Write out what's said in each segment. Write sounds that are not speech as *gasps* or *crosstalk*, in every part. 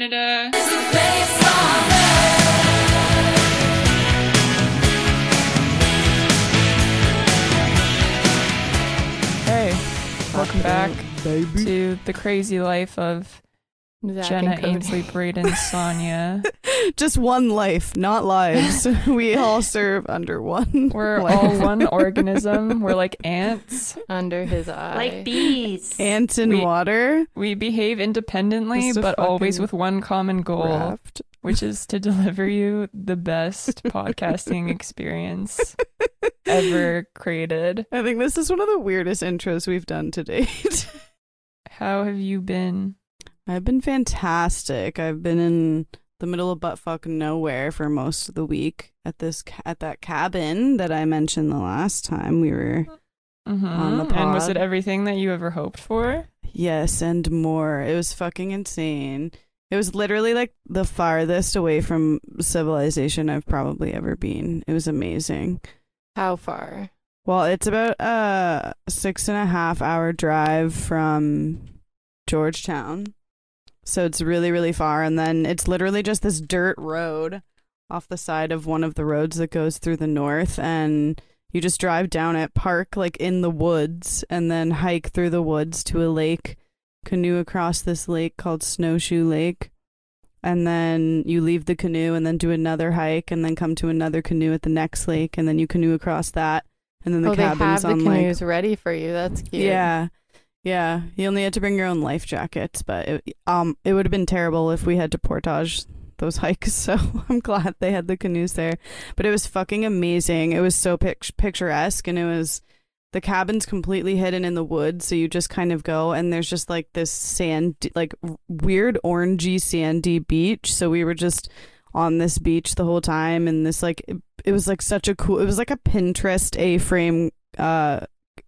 Canada. Hey, welcome back baby. to the crazy life of Zach Jenna. Ainsley Braden *laughs* Sonia. Just one life, not lives. *laughs* we all serve under one. We're life. all one organism. We're like ants. under his eye. Like bees. ants in We- water. We behave independently, but always with one common goal, Raft. which is to deliver you the best *laughs* podcasting experience ever created. I think this is one of the weirdest intros we've done to date. *laughs* How have you been? I've been fantastic. I've been in the middle of buttfuck nowhere for most of the week at this at that cabin that I mentioned the last time we were. Mhm. On the And was it everything that you ever hoped for? Yes, and more. It was fucking insane. It was literally like the farthest away from civilization I've probably ever been. It was amazing. How far? Well, it's about a six and a half hour drive from Georgetown. So it's really, really far. And then it's literally just this dirt road off the side of one of the roads that goes through the north. And you just drive down it, park like in the woods, and then hike through the woods to a lake, canoe across this lake called Snowshoe Lake. And then you leave the canoe and then do another hike and then come to another canoe at the next lake and then you canoe across that and then the oh, they have cabin's the on like canoes ready for you. That's cute. yeah yeah you only had to bring your own life jackets but it, um it would have been terrible if we had to portage those *laughs* hikes so i'm glad they had the canoes there. But it was fucking amazing. It was so pic- picturesque and it was the cabin's completely hidden in the woods so you just kind of go and there's just like this sand like weird orangey sandy beach. So we were just on this beach the whole time and this like it, it was like such a cool it was like a pinterest a-frame uh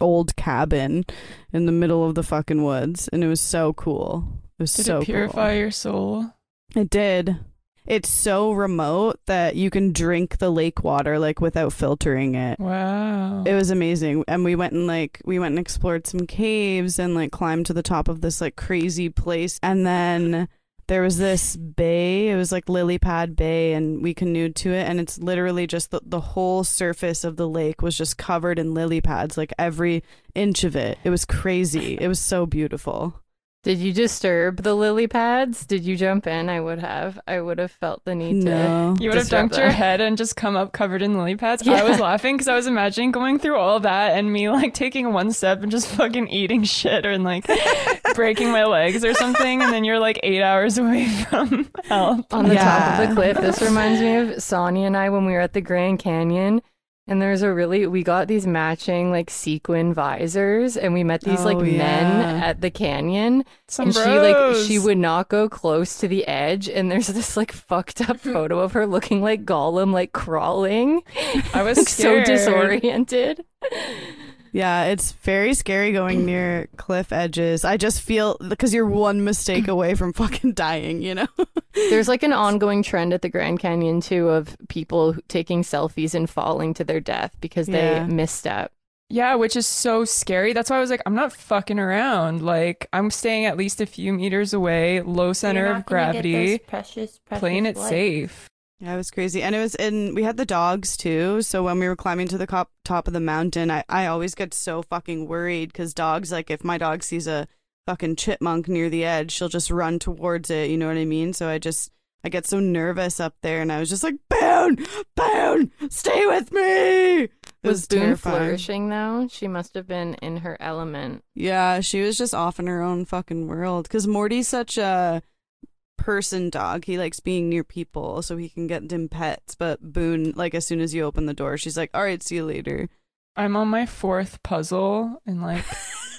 old cabin in the middle of the fucking woods and it was so cool it was Did so it purify cool. your soul? it did it's so remote that you can drink the lake water like without filtering it Wow. it was amazing and we went and like we went and explored some caves and like climbed to the top of this like crazy place and then there was this bay it was like lily pad bay and we canoed to it and it's literally just the, the whole surface of the lake was just covered in lily pads like every inch of it. It was crazy. It was so beautiful Did you disturb the lily pads? Did you jump in? I would have. I would have felt the need no you would have disrupt dunked your head and just come up covered in lily pads. Yeah. I was laughing because I was imagining going through all that and me like taking one step and just fucking eating shit or like *laughs* breaking my legs or something. And then you're like eight hours away from help. on the top of the cliff. This reminds me of Sonia and I when we were at the Grand Canyon. And there's a really we got these matching like sequin visors and we met these like Oh, men at the canyon Some and she like she would not go close to the edge and there's this like fucked up *laughs* photo of her looking like Gollum like crawling. I was *laughs* so disoriented. Yeah, it's very scary going *clears throat* near cliff edges. I just feel because you're one mistake *clears throat* away from fucking dying, you know? *laughs* There's like an ongoing trend at the Grand Canyon too of people taking selfies and falling to their death because they Yeah. misstep. Yeah, which is so scary. That's why I was like, I'm not fucking around. Like, I'm staying at least a few meters away, low center You're of not gonna get gravity, those precious, precious playing it life. safe. Yeah, it was crazy. And it was in, we had the dogs too. So when we were climbing to the cop, top of the mountain, I, I always get so fucking worried because dogs, like, if my dog sees a fucking chipmunk near the edge, she'll just run towards it. You know what I mean? So I just, I get so nervous up there and I was just like, Boone, Boone, stay with me. It Was, Boone terrifying. flourishing though? She must have been in her element. Yeah, she was just off in her own fucking world. Because Morty's such a person dog. He likes being near people so he can get them pets. But Boone, like, as soon as you open the door, she's like, all right, see you later. I'm on my fourth puzzle in like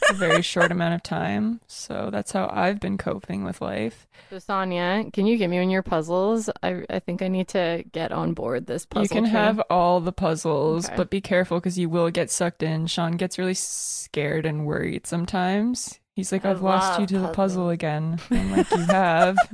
a very *laughs* short amount of time. So that's how I've been coping with life. So Sonia, can you give me one of your puzzles? I I think I need to get on board this puzzle. you can train. have all the puzzles, Okay. but be careful because you will get sucked in. Sean gets really scared and worried sometimes. He's like, I I've lost you love to the puzzle again. I'm like, you have. *laughs*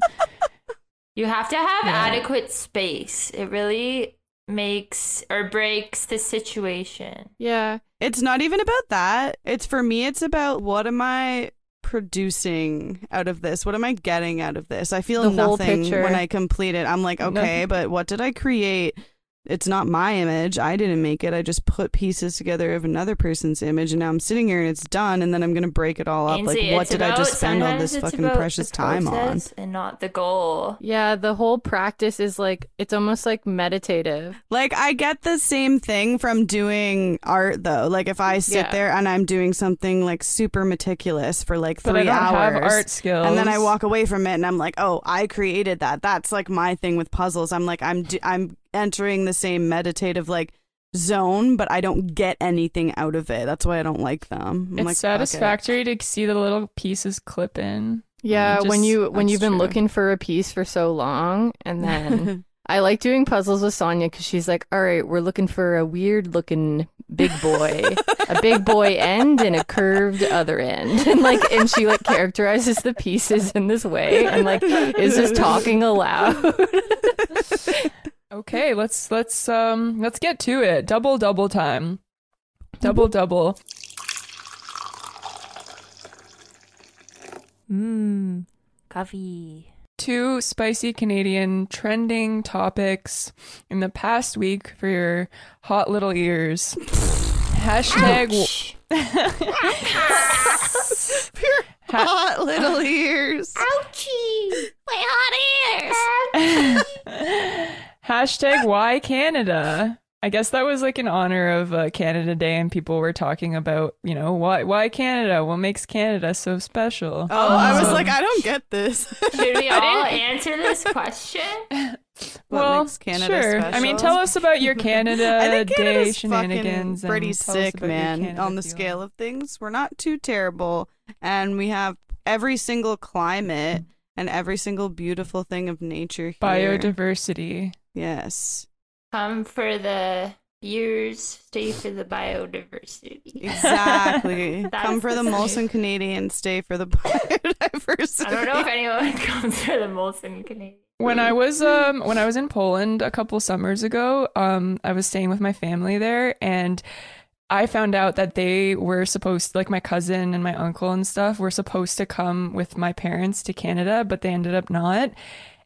You have to have Yeah. adequate space. It really makes or breaks the situation. Yeah. It's not even about that. It's for me, it's about what am I producing out of this? What am I getting out of this? I feel The nothing when I complete it. I'm like, Nothing. okay, but what did I create? It's not my image. I didn't make it. I just put pieces together of another person's image, and now I'm sitting here and it's done, and then I'm gonna break it all up. Ainsley, like, what it's did I just spend all this fucking precious time on? And not the goal. Yeah, the whole practice is like it's almost like meditative. Like I get the same thing from doing art though. Like if I sit Yeah. there and I'm doing something like super meticulous for like but three I don't hours. have art skills. and then I walk away from it and I'm like, "Oh, I created that." That's like my thing with puzzles. I'm like I'm do- I'm entering the same meditative like zone, but I don't get anything out of it. That's why I don't like them. I'm It's like, fuck it. satisfactory to see the little pieces clip in. Yeah, mm, just- when you when you've been true. looking for a piece for so long, and *laughs* then I like doing puzzles with Sonia because she's like, "All right, we're looking for a weird looking big boy, a big boy end and a curved other end," *laughs* and like, and she like characterizes the pieces in this way, and like is just talking aloud. *laughs* Okay, let's let's um let's get to it. Double double time. Double double. Mmm. Coffee. Two spicy Canadian trending topics in the past week for your hot little ears. *laughs* Hashtag Ouch. *laughs* ha- Hot little ears. Ouchie. My hot ears. *laughs* Hashtag why Canada? I guess that was like in honor of uh, Canada Day, and people were talking about, you know, why why Canada? What makes Canada so special? Oh, I was Um, like, I don't get this. Should we *laughs* all answer this question? What well, makes Canada sure. special? I mean, tell us about your *laughs* Canada I think Day Canada's shenanigans. fucking pretty and sick, man. On the feeling. scale of things, we're not too terrible, and we have every single climate and every single beautiful thing of nature here. biodiversity. Yes, Come for the beers, stay for the biodiversity. exactly. *laughs* Come for the the Molson Canadian, stay for the *laughs* biodiversity. I don't know if anyone *laughs* comes for the Molson Canadian. When I was um when I was in Poland a couple summers ago, um I was staying with my family there and I found out that they were supposed like my cousin and my uncle and stuff were supposed to come with my parents to Canada, but they ended up not.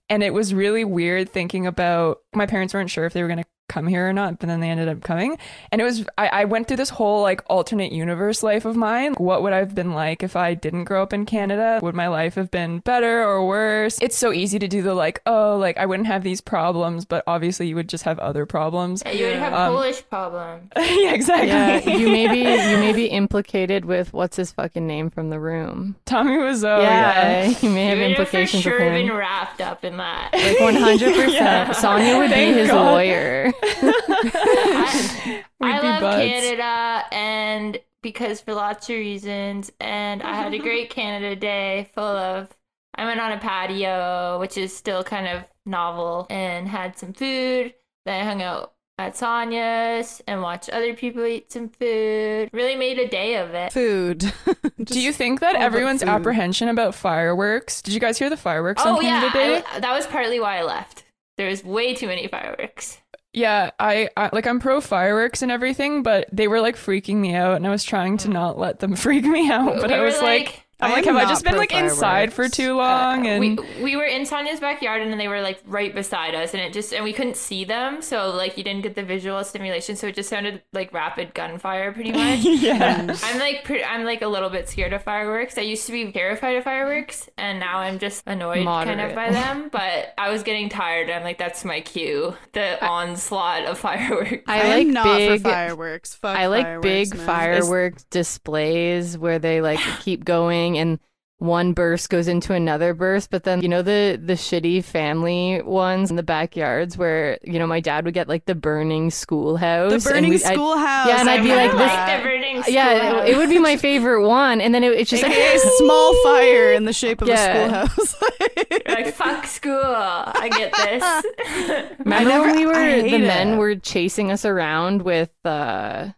And it was really weird thinking about my parents weren't sure if they were gonna come here or not, but then they ended up coming. And it was I, I went through this whole like alternate universe life of mine. What would I have been like if I didn't grow up in Canada? Would my life have been better or worse? It's so easy to do the like, oh, like I wouldn't have these problems, but obviously you would just have other problems. Yeah, you would have Um, Polish problem. *laughs* yeah, exactly. Yeah, you may be you may be implicated with what's his fucking name from the room. Tommy was oh yeah. yeah, you may have you would have for implications sure with him. been wrapped up in that. Like one hundred *laughs* Yeah. percent. Sonia would Thank be his God. lawyer. *laughs* I, I love buds. Canada and because for lots of reasons and I had a *laughs* great Canada day full of I went on a patio which is still kind of novel and had some food then I hung out at Sonia's and watched other people eat some food really made a day of it food. *laughs* Do you think that everyone's food. apprehension about fireworks? Did you guys hear the fireworks on oh yeah Day? I- that was partly why I left there was way too many fireworks Yeah, I, I like I'm pro fireworks and everything, but they were like freaking me out, and I was trying to mm. not let them *laughs* freak me out. But We I was like, I'm I like, have I just been pro like inside for too long? Uh, and we we were in Sonia's backyard and they were like right beside us and it just and we couldn't see them so like you didn't get the visual stimulation so it just sounded like rapid gunfire pretty *laughs* much. yeah, I'm like pre- I'm like a little bit scared of fireworks. I used to be terrified of fireworks and now I'm just annoyed kind of by them. But I was getting tired. I'm like that's my cue. The onslaught of fireworks. I I'm like not big for fireworks. Fuck I like fireworks, big man. fireworks displays where they like keep going and one burst goes into another burst, but then you know the the shitty family ones in the backyards where you know my dad would get like the burning schoolhouse, The and burning we'd- I'd- schoolhouse. Yeah, and I I'd be remember like, this- like the burning yeah, it, it would be my favorite one, and then it, it's just like *laughs* AKA small fire in the shape of Yeah. a schoolhouse. like fuck school. I get this. *laughs* Remember never- when we were the hate men it. were chasing us around with uh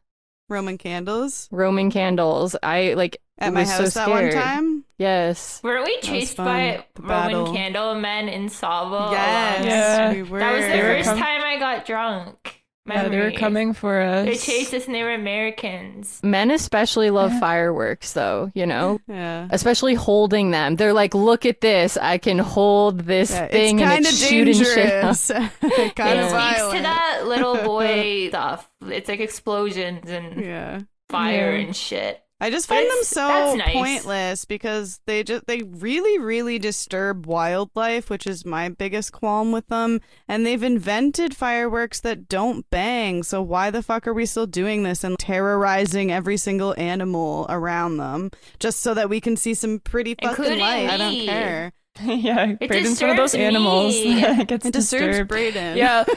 Roman candles Roman candles? I like at my was so house that one time. Yes. Weweren't we chased by The Roman battle. candle men in Salvo? yes, Yeah. we were. That was the They first com- time I got drunk. Yeah, they were coming for us. They chased us and they were Americans. Men especially love fireworks, though, you know? Yeah. Especially holding them. They're like, look at this. I can hold this Yeah, thing it's and kind of it's shooting shit. out." dangerous. *laughs* *laughs* kind It of speaks violent. to that little boy *laughs* stuff. It's like explosions and Yeah. fire Yeah. and shit. I just find them so nice. pointless because they just they really really disturb wildlife, which is my biggest qualm with them. And they've invented fireworks that don't bang. So why the fuck are we still doing this and terrorizing every single animal around them just so that we can see some pretty fucking Including light? I don't care. *laughs* yeah, It Braden's one of those animals me. *laughs* that gets It disturbs disturbed. Braden. Yeah. *laughs*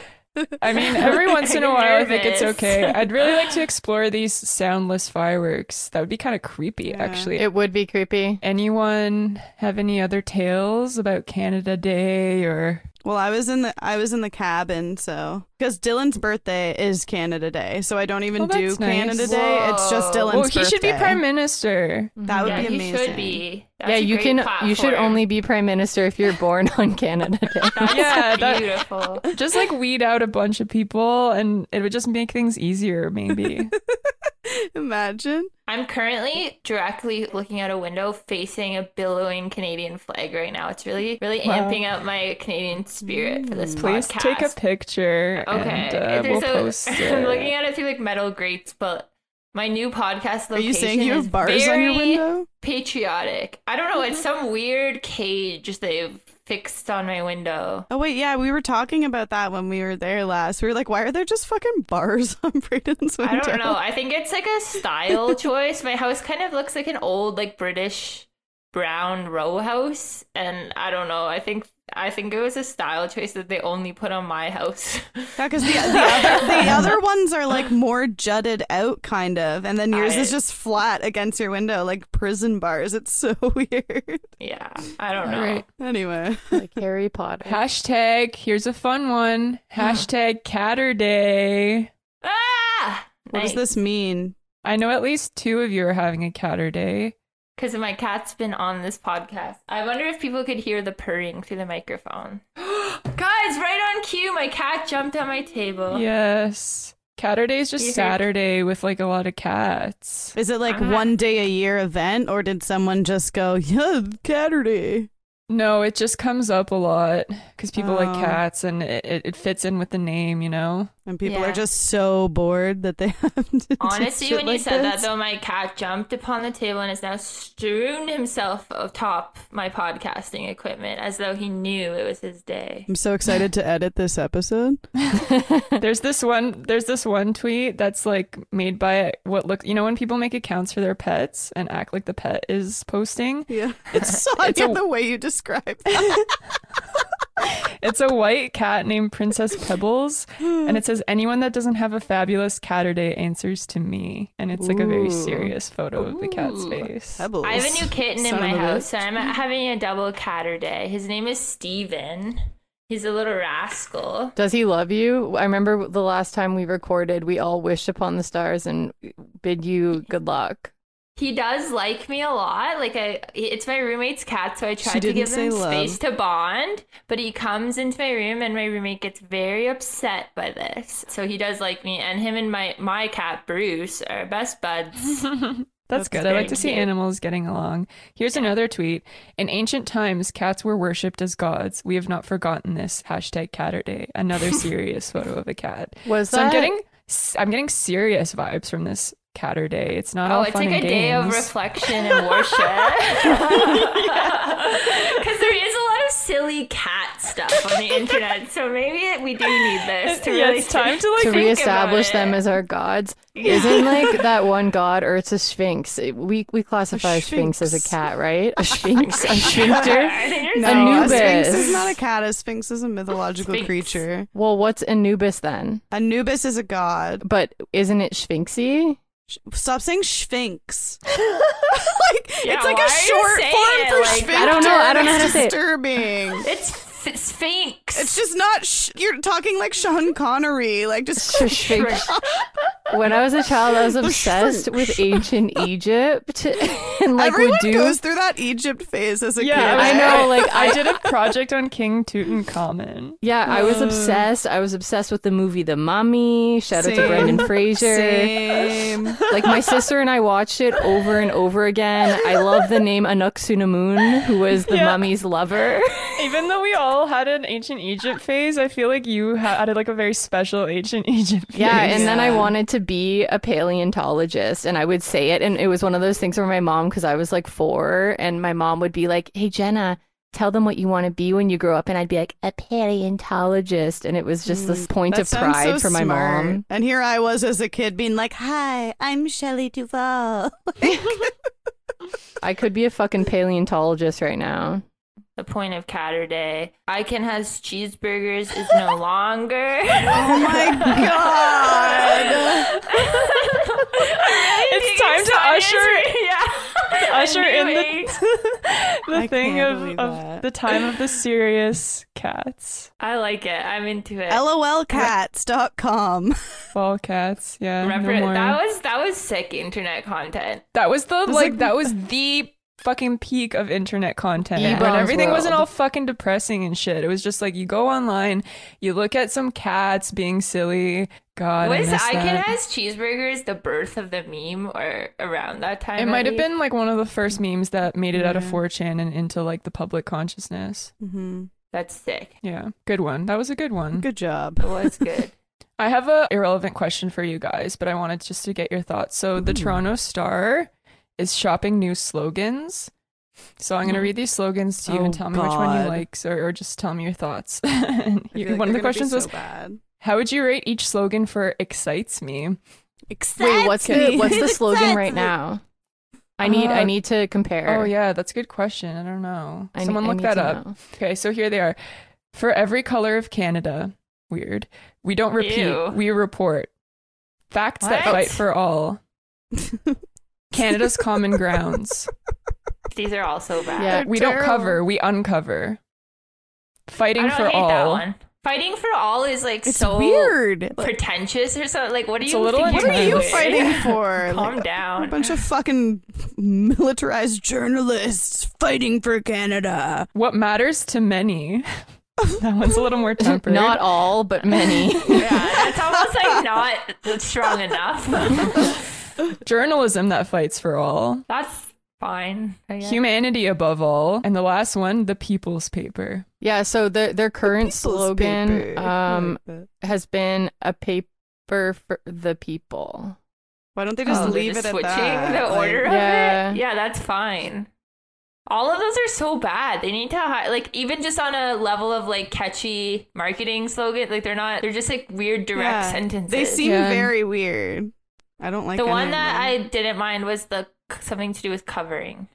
I mean, *laughs* every once in a I'm while, I think it's okay. *laughs* I'd really like to explore these soundless fireworks. That would be kind of creepy, Yeah. actually. It would be creepy. Anyone have any other tales about Canada Day or Well, I was in the I was in the cabin, so because Dylan's birthday is Canada Day, so I don't even Oh, do nice. Canada Day. It's just Dylan's Well, he should be prime minister. That would yeah, be he amazing. should be. That's yeah, you great can. You should only be prime minister if you're born *laughs* on Canada Day. That's *laughs* Yeah, that- *laughs* beautiful. Just like weed out a bunch of people and it would just make things easier, maybe. *laughs* Imagine. I'm currently directly looking out a window facing a billowing Canadian flag right now. It's really, really Wow. amping up my Canadian spirit for this place. Please podcast. take a picture Okay. and uh, we'll a- post *laughs* I'm looking at it through like metal grates, but my new podcast location Are you saying you have bars on your window? patriotic. I don't know. It's some weird cage they've fixed on my window. Oh wait, yeah, we were talking about that when we were there last. We were like, why are there just fucking bars *laughs* on Braden's window? I don't know. I think it's like a style *laughs* choice. My house kind of looks like an old like British brown row house and I don't know. I think I think it was a style choice that they only put on my house. *laughs* Yeah, because the, *laughs* the other the other ones are like more jutted out, kind of, and then yours I- is just flat against your window, like prison bars. It's so *laughs* weird. yeah. I don't know. All right. Anyway, like Harry Potter. Hashtag, here's a fun one. Hashtag *sighs* Catter Day. Ah! what does this mean? I know at least two of you are having a Catter Day. Because my cat's been on this podcast. I wonder if people could hear the purring through the microphone. *gasps* Guys, right on cue, my cat jumped on my table. Yes. Catter Day is just You heard- Saturday with like a lot of cats. Is it like I'm not- one day a year event, or did someone just go, yeah, Saturday? No, it just comes up a lot because people like Oh. cats and it, it, it fits in with the name, you know? And people Yeah. are just so bored that they *laughs* have to Honestly, shit when you like said that though, my cat jumped upon the table and has now strewn himself atop my podcasting equipment as though he knew it was his day. I'm so excited to edit this episode. *laughs* there's this one there's this one tweet that's like made by what look you know when people make accounts for their pets and act like the pet is posting Yeah, it's *laughs* Sonya It's a- the way you describe that. *laughs* it's a white cat named princess pebbles and it says anyone that doesn't have a fabulous catterday answers to me and it's like a very serious photo of the cat's face Pebbles. I have a new kitten in my house, bitch. so I'm having a double catter day. His name is Steven. He's a little rascal. Does he love you? I remember the last time we recorded, we all wished upon the stars and bid you good luck. He does like me a lot. Like I, it's my roommate's cat, so I She tried to give him love. space to bond. But he comes into my room, and my roommate gets very upset by this. So he does like me, and him and my my cat Bruce are best buds. *laughs* that's, That's good i like to see cute. animals getting along here's another tweet in ancient times cats were worshipped as gods we have not forgotten this hashtag catterday another *laughs* serious photo of a cat Was so that i'm getting i'm getting serious vibes from this catter day it's not oh, all it's fun like a and day of reflection and worship. *laughs* *laughs* Because there is a lot of silly cat stuff on the internet, so maybe we do need this to yeah, really it's time to like to reestablish them it. as our gods? Isn't like *laughs* that one god, or it's a sphinx? We we classify a sphinx, as a cat, right? A sphinx, a sphincter. I think there's No, Anubis. a sphinx is not a cat. A sphinx is a mythological Sphinx. creature. Well, what's Anubis then? Anubis is a god. But isn't it sphinxy? Sh- Stop saying sphinx. *laughs* *laughs* like Yeah, it's like a short form for like sphincter. that? I don't know- I don't know how it's to say it. disturbing. It's f- Sphinx. It's just not. Sh- you're talking like Sean Connery. Like just Sphinx. *laughs* when I was a child, I was obsessed with ancient *laughs* Egypt *laughs* and like Everyone would do. goes through that Egypt phase as a Yeah, kid. I know, like I I did a project on King Tutankhamun. Yeah, I was obsessed. I was obsessed with the movie The Mummy. Shout out to Brendan Fraser. Same. Like my sister and I watched it over and over again. I love the name Anck-su-namun, who was the Yeah. mummy's lover. Even though we all had an ancient Egypt phase, I feel like you had like a very special ancient *laughs* Egypt phase. Yeah, and then I wanted to be a paleontologist, and I would say it, and it was one of those things where my mom, because I was like four, and my mom would be like, "Hey Jenna, tell them what you want to be when you grow up," and I'd be like, "A paleontologist," and it was just this mm, point That of pride so for my smart. mom. And here I was as a kid being like, "Hi, I'm Shelley Duvall." *laughs* I could be a fucking paleontologist right now. The point of Catter Day. I Can Has Cheezburgers is no *laughs* longer. oh my god. *laughs* It's time to usher- *laughs* yeah. usher in the the I thing of, of the time of the serious cats. I like it. I'm into it. LOLcats.com. Fall cats. Yeah. Remember more. that was that was sick internet content. That was the was like, like- that was the fucking peak of internet content Yeah. when Ebon's everything wasn't all fucking depressing and shit. It was just like you go online, you look at some cats being silly. God, I was miss I Can that. has cheeseburgers the birth of the meme or around that time? It might have been like one of the first memes that made it out of 4chan and into like the public consciousness. Mm-hmm. That's sick. Yeah, good one. That was a good one. Good job. It was good. *laughs* I have a irrelevant question for you guys, but I wanted just to get your thoughts. So the Ooh. Toronto Star is shopping new slogans. So I'm going to read these slogans to you Oh, and tell me which one you like, or, or just tell me your thoughts. And *laughs* I you- feel like one of the questions so was, bad. how would you rate each slogan for excites me? Excites Wait, what's the what's the *laughs* slogan right now? I need I Uh, need to compare. Oh yeah, that's a good question. I don't know. I Someone need, I look need that up. know. Okay, so here they are. For every color of Canada, weird. We don't repeat, Ew. we report. Facts that fight for all. *laughs* Canada's common grounds. *laughs* These are all so bad. Yeah. They're We don't cover, we uncover. Fighting I don't for hate all. that one. Fighting for all is like It's so weird. Pretentious or something. Like, what are It's you? a little what you're you fighting *laughs* for? Calm Like, down. A bunch of fucking militarized journalists fighting for Canada. What matters to many? *laughs* that one's a little more tempered. Not all, but many. yeah, that's almost like not strong enough. Journalism that fights for all. that's fine. Humanity above all. And the last one, the people's paper. yeah, so their their current People's slogan um like has been a paper for the people. Why don't they just Oh, leave just it at that? the Like, order Yeah. of it. Yeah, that's fine. All of those are so bad. They need to hi- like even just on a level of like catchy marketing slogan. Like they're not. They're just like weird direct Yeah. sentences. They seem Yeah. very weird. I don't like the one that them. I didn't mind was the something to do with covering.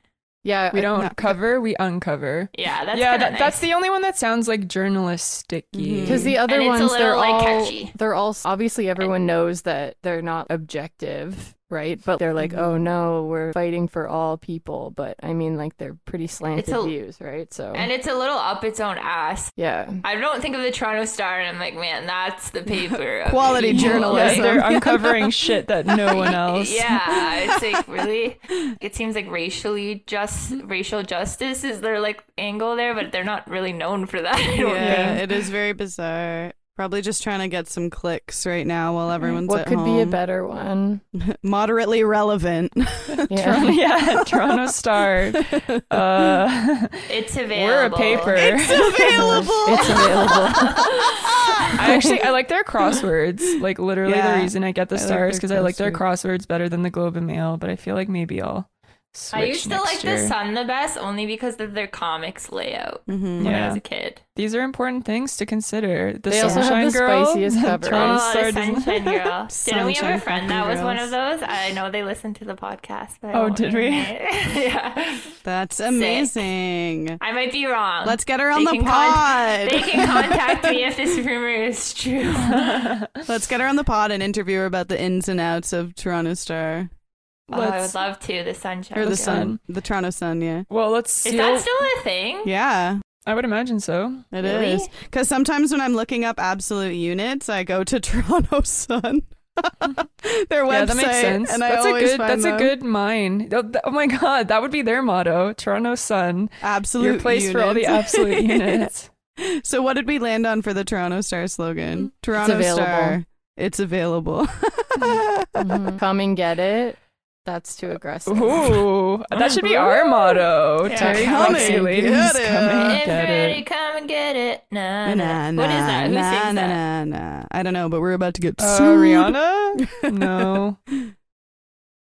Yeah, We don't no. cover, we uncover. Yeah, that's yeah, kinda that, that's the only one that sounds like journalistic. Because mm-hmm. the other And it's a ones, they're like, all catchy. they're all obviously everyone knows that they're not objective, right? But they're like, Mhm. oh no, we're fighting for all people. But I mean, like they're pretty slanted a- views, right? So and it's a little up its own ass. yeah, I don't think of the Toronto Star and I'm like, man, that's the paper. of Quality people. Yeah, journalism. they're *laughs* uncovering shit that no one *laughs* else. Yeah, it's like really. *laughs* It seems like racially just racial justice is their like angle there, but they're not really known for that. Yeah, think. it is very bizarre. Probably just trying to get some clicks right now while everyone's what at home. What could be a better one? *laughs* Moderately relevant. *laughs* Toronto, Yeah. yeah, *laughs* Toronto Star. Uh, It's available. we're a paper. It's available. It's available. I actually I like their crosswords. Like literally Yeah, the reason I get the I stars their because I like their crosswords better than the Globe and Mail. But I feel like maybe I'll. Switch I used to like year. the Sun the best only because of their comics layout Mhm. when Yeah. I was a kid. These are important things to consider. The They also have Sunshine the Girl, spiciest *laughs* covers. Toronto Oh, the Sunshine *laughs* Girl. Didn't we have a friend that was one of those? I know they listened to the podcast. But Oh, did we? *laughs* yeah. That's amazing. I might be wrong. Let's get her on They the can pod. They can contact me if this rumor is true. Let's get her on the pod and interview her about the ins and outs of Toronto Star Oh, I would love to. The sunshine. or the Okay. Sun, the Toronto Sun. Yeah, Well, let's Is seal. that still a thing? yeah, I would imagine so. it is. Really? Because sometimes when I'm looking up absolute units, I go to *laughs* Toronto Sun. *laughs* Their website. yeah, that makes sense. And I that's a always good. find That's them. a good mine. Oh, th- oh my god, that would be their motto: Toronto Sun, absolute your place for all the units. absolute *laughs* units. so what did we land on for the Toronto Star slogan? Toronto available. Star. It's available. Mhm. Come and get it. That's too aggressive. Ooh, *laughs* that should be our motto. Yeah, Terry come Foxy and ladies, get come and get ready, it. come and get it. Nah, Nah, nah. What is that? Who nah, sings nah, that? Nah, nah. I don't know, but we're about to get Uh, sued. Rihanna? *laughs* No.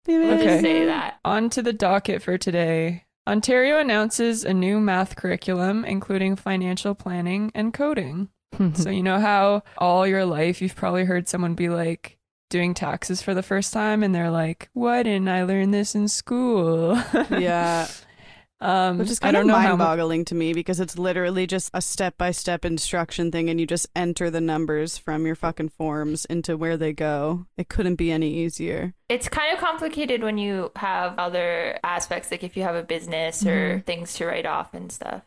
Okay. say that. On to the docket for today. Ontario announces a new math curriculum, including financial planning and coding. *laughs* So, you know how all your life you've probably heard someone be like doing taxes for the first time and they're like, Why didn't I learn this in school? *laughs* Yeah, um, which is kind of don't know how mind-boggling to me because it's literally just a step-by-step instruction thing, and you just enter the numbers from your fucking forms into where they go. It couldn't be any easier. It's kind of complicated when you have other aspects, like if you have a business or Mm-hmm. things to write off and stuff.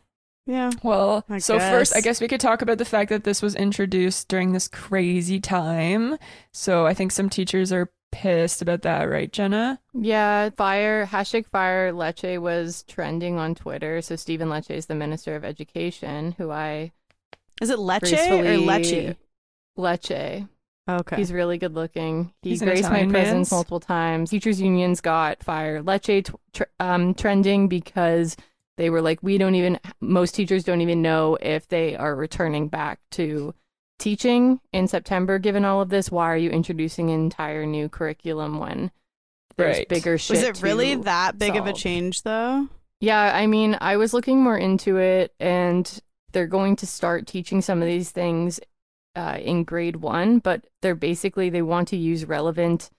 Yeah. Well, I so first, I guess. guess we could talk about the fact that this was introduced during this crazy time. So I think some teachers are pissed about that, right, Jenna? Yeah, fire hashtag fire Lecce was trending on Twitter. So Stephen Lecce is the Minister of Education, who I Is it leche or gracefully leche? Leche. Okay. He's really good looking. He He's graced my presence man's? multiple times. Teachers unions got fire Lecce t- tr- um, trending because they were like, we don't even. Most teachers don't even know if they are returning back to teaching in September. Given all of this, why are you introducing an entire new curriculum when there's Right. bigger shit? Was it really to that big of a change, though? Yeah, I mean, I was looking more into it, and they're going to start teaching some of these things uh, in grade one, but they're basically they want to use relevant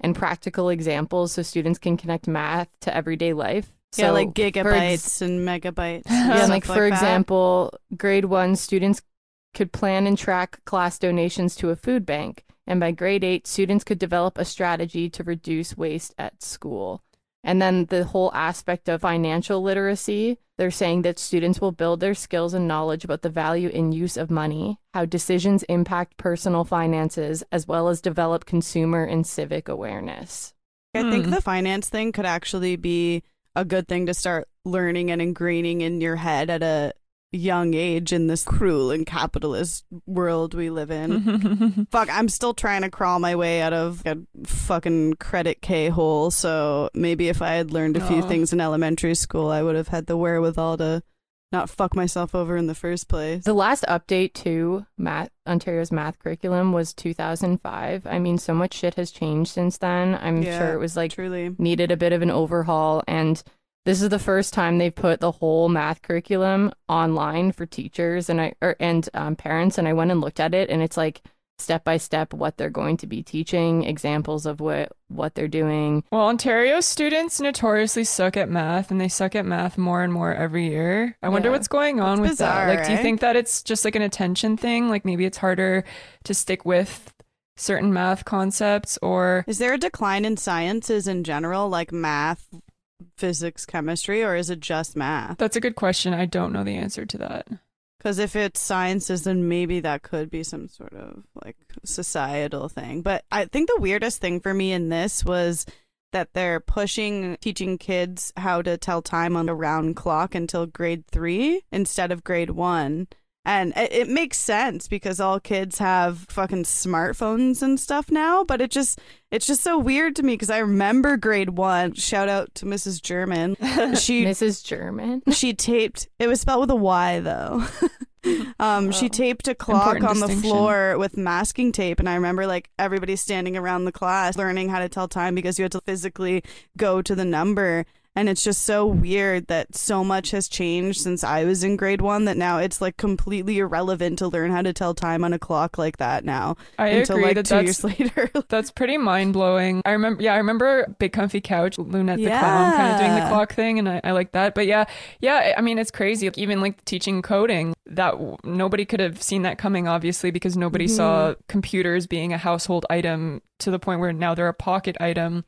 and practical examples so students can connect math to everyday life. Yeah, like for ex- gigabytes and megabytes. *laughs* and yeah, stuff like for that. example, grade one students could plan and track class donations to a food bank, and by grade eight, students could develop a strategy to reduce waste at school. And then the whole aspect of financial literacy, they're saying that students will build their skills and knowledge about the value and use of money, how decisions impact personal finances, as well as develop consumer and civic awareness. I think Hmm. the finance thing could actually be a good thing to start learning and ingraining in your head at a young age in this cruel and capitalist world we live in. *laughs* Fuck, I'm still trying to crawl my way out of a fucking credit K hole. So maybe if I had learned a few things in elementary school, I would have had the wherewithal to not fuck myself over in the first place. The last update to math Ontario's math curriculum was 2005. I mean, so much shit has changed since then. I'm Yeah, sure it was like Truly. needed a bit of an overhaul and this is the first time they've put the whole math curriculum online for teachers and I or, and um, parents and I went and looked at it and it's like step by step what they're going to be teaching, examples of what what they're doing. Well, Ontario students notoriously suck at math and they suck at math more and more every year. I wonder what's going on That's with bizarre, that. Like, do you eh? think that it's just like an attention thing? Like, maybe it's harder to stick with certain math concepts or. Is there a decline in sciences in general, like math, physics, chemistry, or is it just math? That's a good question. I don't know the answer to that. Because if it's sciences, then maybe that could be some sort of like societal thing. But I think the weirdest thing for me in this was that they're pushing teaching kids how to tell time on a round clock until grade three instead of grade one. And it, it makes sense because all kids have fucking smartphones and stuff now. But it just, it's just so weird to me because I remember grade one. Shout out to Mrs. German. She *laughs* Mrs. German. *laughs* she taped it was spelled with a y though *laughs* um she Oh. taped a clock on the floor with masking tape and i remember like everybody standing around the class learning how to tell time because you had to physically go to the number and it's just so weird that so much has changed since i was in grade one that now it's like completely irrelevant to learn how to tell time on a clock like that now I until agree like that two years *laughs* later That's pretty mind blowing. I remember, yeah, I remember Big Comfy Couch, Loonette the Clown kind of doing the clock thing, and I, I like that. But yeah, yeah, I mean, it's crazy. Like, Even like teaching coding, that w- nobody could have seen that coming, obviously, because nobody saw mm-hmm. computers being a household item to the point where now they're a pocket item.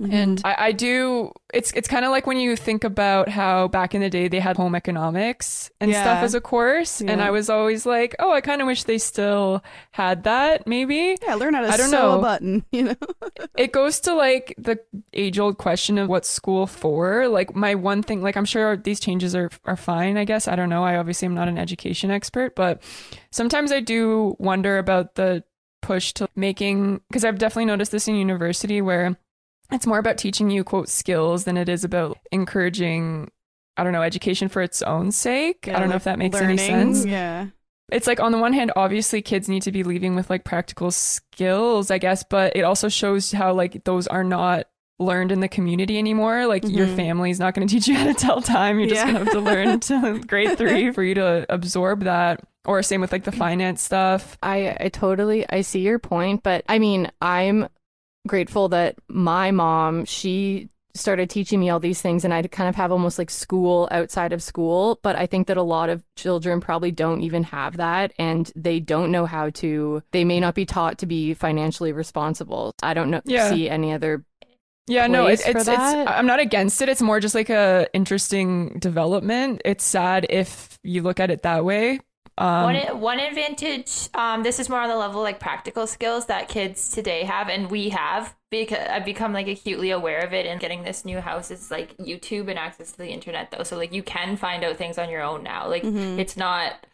Mm-hmm. And I, I do. It's it's kind of like when you think about how back in the day they had home economics and stuff as a course, and I was always like, oh, I kind of wish they still had that. Maybe yeah, learn how to I don't sew know. a button. *laughs* You know, *laughs* it goes to like the age old question of what's school for. Like my one thing, like I'm sure these changes are are fine. I guess I don't know. I obviously am not an education expert, but sometimes I do wonder about the push to making because I've definitely noticed this in university where it's more about teaching you quote skills than it is about encouraging I don't know education for its own sake. I don't know if that makes learning. any sense Yeah, it's like on the one hand obviously kids need to be leaving with like practical skills i guess but it also shows how like those are not learned in the community anymore like your Mhm. family's not going *laughs* to teach you how to tell time you're just Yeah. going to have to learn *laughs* to grade three for you to absorb that or same with like the finance stuff I, I totally I see your point, but I mean, I'm grateful that my mom, she started teaching me all these things and I kind of have almost like school outside of school, but I think that a lot of children probably don't even have that and they don't know how to they may not be taught to be financially responsible. I don't know Yeah. see any other yeah no it's, it's, it's i'm not against it it's more just like a interesting development it's sad if you look at it that way um, one, one advantage, um, this is more on the level like practical skills that kids today have and we have because I've become like acutely aware of it and getting this new house is like YouTube and access to the internet though. So like you can find out things on your own now. Like Mhm. it's not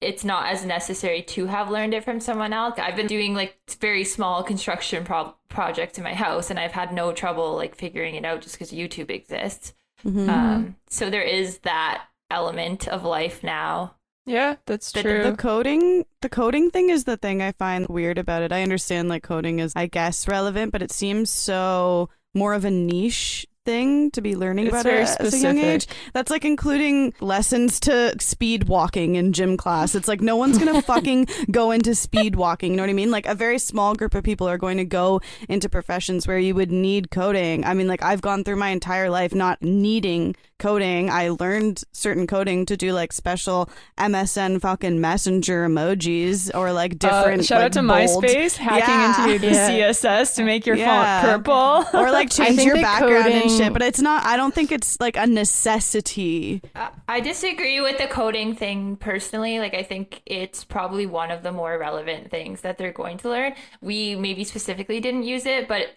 it's not as necessary to have learned it from someone else. I've been doing like very small construction pro- projects in my house and I've had no trouble like figuring it out just because YouTube exists. Mhm. Um, so there is that element of life now. Yeah that's The- true The coding, the coding thing is the thing I find weird about it. I understand like coding is, I guess, relevant, but it seems so more of a niche thing to be learning It's about at a young age. That's like including lessons to speed walking in gym class. It's like no one's gonna *laughs* fucking go into speed walking. You know what I mean? Like a very small group of people are going to go into professions where you would need coding. I mean, like I've gone through my entire life not needing coding. I learned certain coding to do like special MSN fucking messenger emojis or like Uh, different. shout like, out to bold- MySpace hacking Yeah. into the *laughs* Yeah. CSS to make your Yeah. font purple. *laughs* or like *laughs* change your that background and shit. But it's not. I don't think it's like a necessity. I- I disagree with the coding thing personally. Like, I think it's probably one of the more relevant things that they're going to learn. We maybe specifically didn't use it, but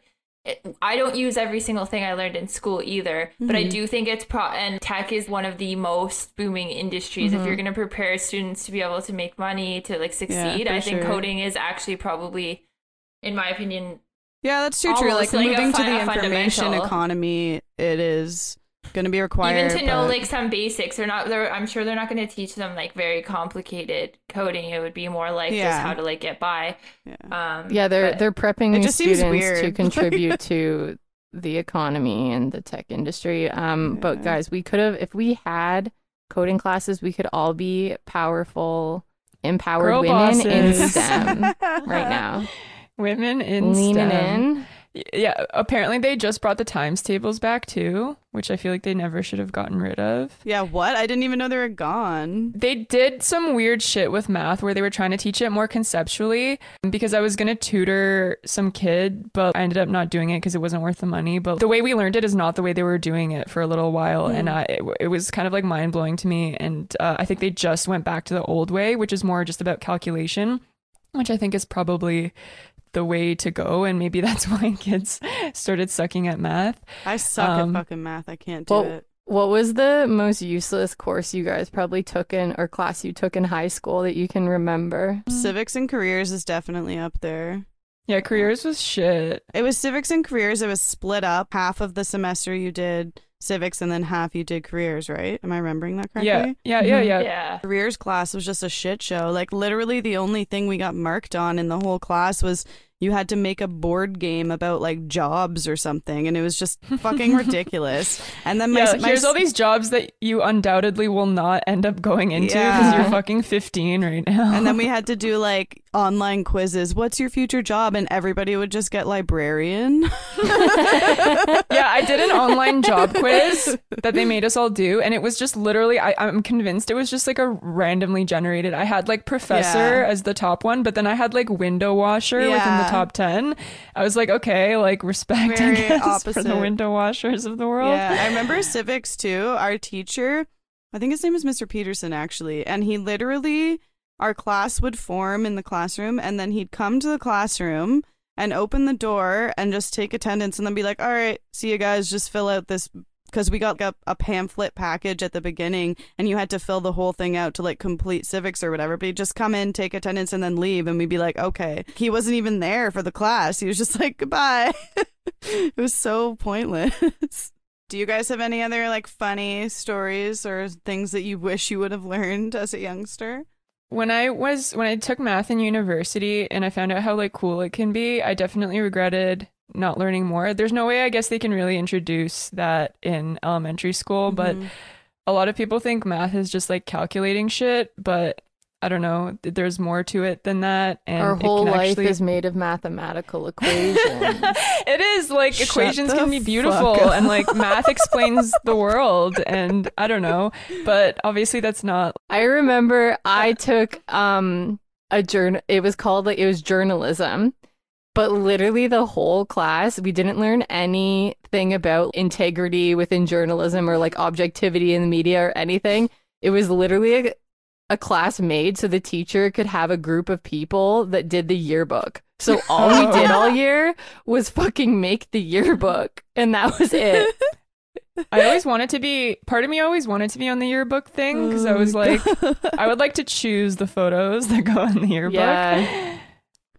it, I don't use every single thing I learned in school either. But I mm-hmm. do think it's pro, and tech is one of the most booming industries. If mm-hmm. you're going to prepare students to be able to make money, to like succeed, for I think sure. coding is actually probably, in my opinion, Yeah, that's too true. Like, moving to the information economy, it is going to be required. even to know but- like some basics they're not they're i'm sure they're not going to teach them like very complicated coding it would be more like just how to like get by Yeah. um Yeah, they're they're prepping It new just seems students to *laughs* contribute to the economy and the tech industry. Um, but guys, we could have if we had coding classes, we could all be powerful, empowered Girl women in bosses. STEM *laughs* right now, Women in leaning STEM. in. Yeah, apparently they just brought the times tables back too, which I feel like they never should have gotten rid of. Yeah, what? I didn't even know they were gone. They did some weird shit with math where they were trying to teach it more conceptually because I was going to tutor some kid, but I ended up not doing it because it wasn't worth the money. But the way we learned it is not the way they were doing it for a little while. And I, it, it was kind of like mind blowing to me. And uh, I think they just went back to the old way, which is more just about calculation, which I think is probably the way to go. And maybe *laughs* that's why kids started sucking at math. I suck Um, at fucking math. I can't do Well, it. What was the most useless course you guys probably took in or class you took in high school that you can remember? Civics and careers is definitely up there. Yeah, careers was shit. It was civics and careers. It was split up. Half of the semester you did civics and then half you did careers, right? Am I remembering that correctly? Yeah, yeah, yeah, Mhm. yeah. yeah Careers class was just a shit show. Like literally the only thing we got marked on in the whole class was you had to make a board game about like jobs or something and it was just fucking ridiculous. *laughs* And then my, yeah, my here's all these jobs that you undoubtedly will not end up going into because Yeah. you're fucking 15 right now. and then we *laughs* had to do like online quizzes. What's your future job? And everybody would just get librarian. *laughs* yeah, I did an online job quiz that they made us all do, and it was just literally. I, I'm convinced it was just like a randomly generated. I had like professor Yeah. as the top one, but then I had like window washer within the Top ten. I was like, okay, like respect I Very guess, for the window washers of the world. Yeah, I remember civics too. Our teacher, I think his name is Mr. Peterson actually, and he literally our class would form in the classroom and then he'd come to the classroom and open the door and just take attendance and then be like, "All right, see you guys, just fill out this because we got a, a pamphlet package at the beginning and you had to fill the whole thing out to like complete civics or whatever. But he'd just come in, take attendance, and then leave. And we'd be like, okay. He wasn't even there for the class. He was just like, goodbye. *laughs* it was so pointless. Do you guys have any other like funny stories or things that you wish you would have learned as a youngster? when I was when I took math in university and I found out how like cool it can be, I definitely regretted not learning more. There's no way I guess they can really introduce that in elementary school, but Mhm. a lot of people think math is just like calculating shit, but I don't know. There's more to it than that. And Our whole life actually- is made of mathematical equations. *laughs* it is like Shut equations can be beautiful and like math explains the *laughs* world and I don't know, but obviously that's not I remember I took um a journal. It was called like it was journalism, but literally the whole class we didn't learn anything about integrity within journalism or like objectivity in the media or anything. It was literally a, a class made so the teacher could have a group of people that did the yearbook. So all we did all *laughs* year was fucking make the yearbook, and that was it. *laughs* I always wanted to be part of me always wanted to be on the yearbook thing because I was Oh, like I would like to choose the photos that go in the yearbook. Yeah.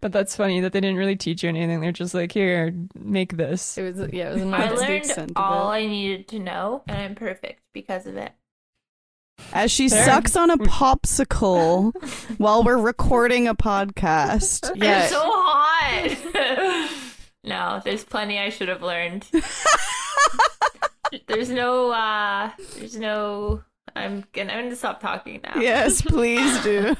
But that's funny that they didn't really teach you anything. They're just like, here, make this. It was yeah, it was I nuts. The learned extent of all it. I needed to know, and I'm perfect because of it. As she Fair. sucks on a *laughs* popsicle *laughs* while we're recording a podcast. Yeah. I'm so hot. *laughs* no, there's plenty I should have learned. there's no, uh, there's no. I'm gonna, I'm gonna stop talking now. Yes, please do.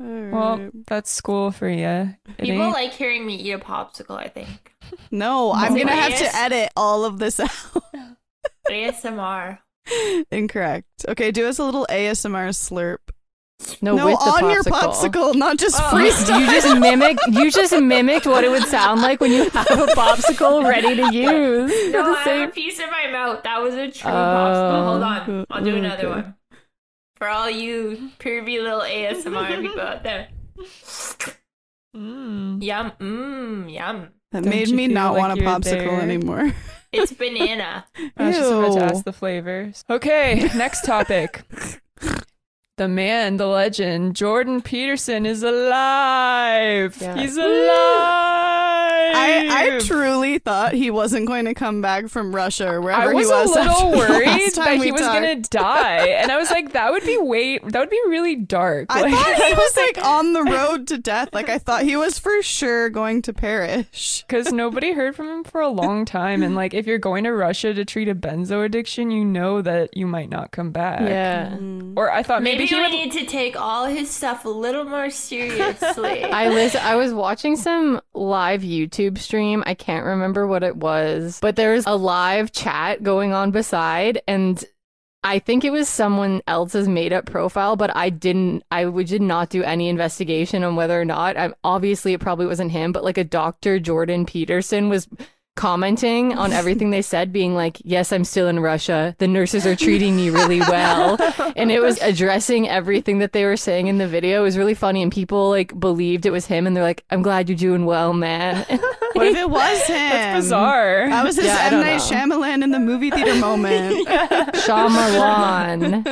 All Well, that's school for you. People ain't- like hearing me eat a popsicle. I think no, I'm gonna have to edit all of this out. ASMR. *laughs* Incorrect. Okay, do us a little ASMR slurp. no, no, with on popsicle. your popsicle, not just Oh. You, freestyle. you just mimic. You just mimicked what it would sound like when you have a popsicle ready to use. No, the I have a piece in my mouth. That was a true Oh. popsicle. Hold on, I'll do Okay. another one for all you pervy little ASMR people out there. Mm. Yum, mmm, yum. that Don't made me not like want a popsicle there? anymore. *laughs* It's banana. I was just about to ask the flavors. Okay, next topic. *laughs* The man, the legend, Jordan Peterson is alive. Yeah. He's alive. I, I truly thought he wasn't going to come back from Russia or wherever I was, he was. a little worried that he was gonna die, and I was like, that would be wait, that would be really dark. I Like, thought he *laughs* was like on the road to death. Like I thought he was for sure going to perish. because nobody heard from him for a long time, and like if you're going to Russia to treat a benzo addiction, you know that you might not come back. Yeah. Mm. Or I thought maybe, Maybe he would. need to take all his stuff a little more seriously. *laughs* I was I was watching some live YouTube stream. I can't remember what it was, but there was a live chat going on beside, and I think it was someone else's made up profile, but I didn't. I did not do any investigation on whether or not. I, obviously, it probably wasn't him, but like a Dr. Jordan Peterson was commenting on everything they said being like yes i'm still in russia the nurses are treating me really well *laughs* and it was addressing everything that they were saying in the video it was really funny and people like believed it was him and they're like i'm glad you're doing well man *laughs* What if it was *laughs* him? That's bizarre. That was his Yeah, M Night. Shyamalan in the movie theater moment. Shyamalan.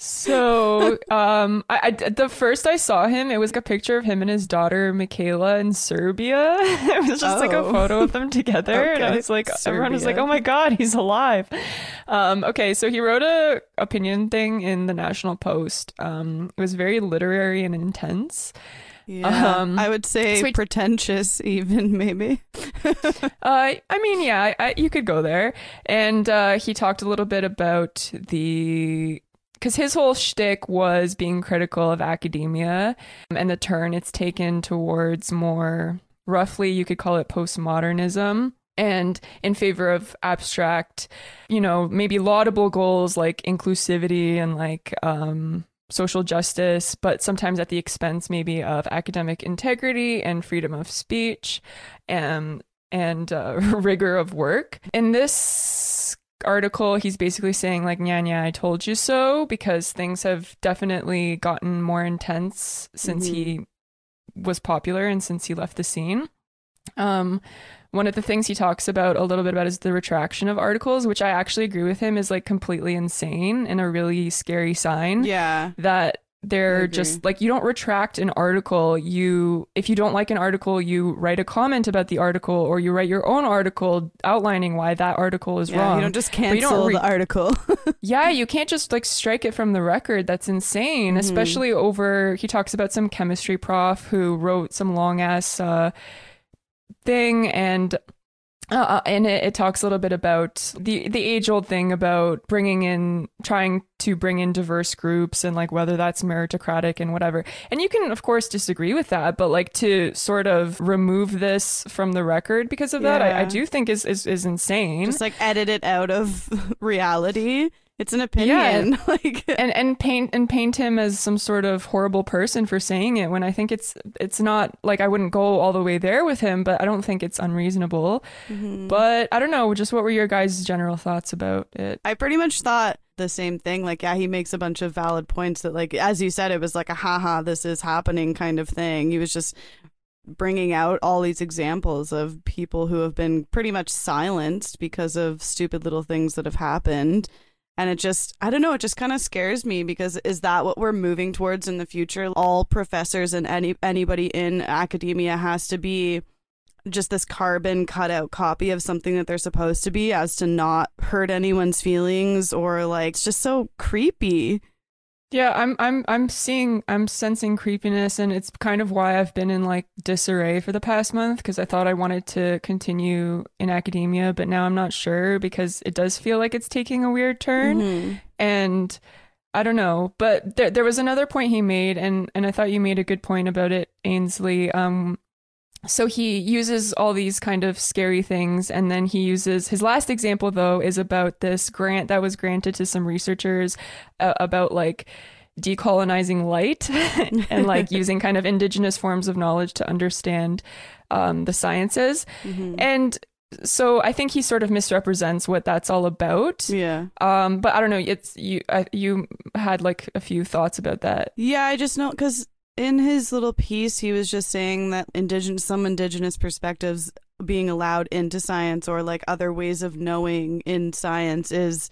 So, *laughs* um, I, I the first I saw him, it was like a picture of him and his daughter Michaela in Serbia. *laughs* it was just like a Oh. photo of them *laughs* together, and I was like, everyone was like, "Oh my god, he's alive!" Um, okay, so he wrote a opinion thing in the National Post. Um, it was very literary and intense. Yeah, Um, I would say pretentious, even maybe. Uh, I mean, yeah, I, I, you could go there. And uh, he talked a little bit about the because his whole shtick was being critical of academia and the turn it's taken towards more roughly you could call it postmodernism and in favor of abstract, you know, maybe laudable goals like inclusivity and like um, social justice, but sometimes at the expense maybe of academic integrity and freedom of speech and and uh, *laughs* rigor of work. In this article, he's basically saying like, "Yeah, yeah, I told you so," because things have definitely gotten more intense since Mhm. he was popular and since he left the scene. Um, one of the things he talks about a little bit about is the retraction of articles, which I actually agree with him is like completely insane and a really scary sign Yeah. that they're just like you don't retract an article you if you don't like an article you write a comment about the article or you write your own article outlining why that article is yeah. wrong You don't just cancel re- the article. *laughs* yeah, you can't just like strike it from the record. That's insane, Mhm. especially over. He talks about some chemistry prof who wrote some long ass uh, thing, and uh, and it, it talks a little bit about the the age old thing about bringing in, trying to bring in diverse groups, and like whether that's meritocratic and whatever. And you can of course disagree with that, but like to sort of remove this from the record because of that, I, I do think is is, is insane. just like edit it out of *laughs* reality. It's an opinion. Yeah. *laughs* like and and paint and paint him as some sort of horrible person for saying it when I think it's it's not like I wouldn't go all the way there with him, but I don't think it's unreasonable. Mhm. But I don't know, just what were your guys' general thoughts about it? I pretty much thought the same thing. Like, yeah, he makes a bunch of valid points that, like, as you said, it was like a haha, this is happening kind of thing. He was just bringing out all these examples of people who have been pretty much silenced because of stupid little things that have happened. And it just, I don't know, it just kind of scares me because is that what we're moving towards in the future? All professors and any anybody in academia has to be just this carbon cutout copy of something that they're supposed to be as to not hurt anyone's feelings or like it's just so creepy. Yeah, I'm I'm I'm seeing I'm sensing creepiness and it's kind of why I've been in like disarray for the past month because I thought I wanted to continue in academia, but now I'm not sure because it does feel like it's taking a weird turn. Mhm. and I don't know, but there there was another point he made, and and I thought you made a good point about it, Ainsley. Um, so he uses all these kind of scary things, and then he uses his last example though is about this grant that was granted to some researchers uh, about like decolonizing light *laughs* and like *laughs* using kind of indigenous forms of knowledge to understand um, the sciences, Mhm. and so I think he sort of misrepresents what that's all about. Yeah. Um, but I don't know. It's you. I, you had like a few thoughts about that. Yeah, I just know because in his little piece, he was just saying that indigenous, some indigenous perspectives being allowed into science or like other ways of knowing in science is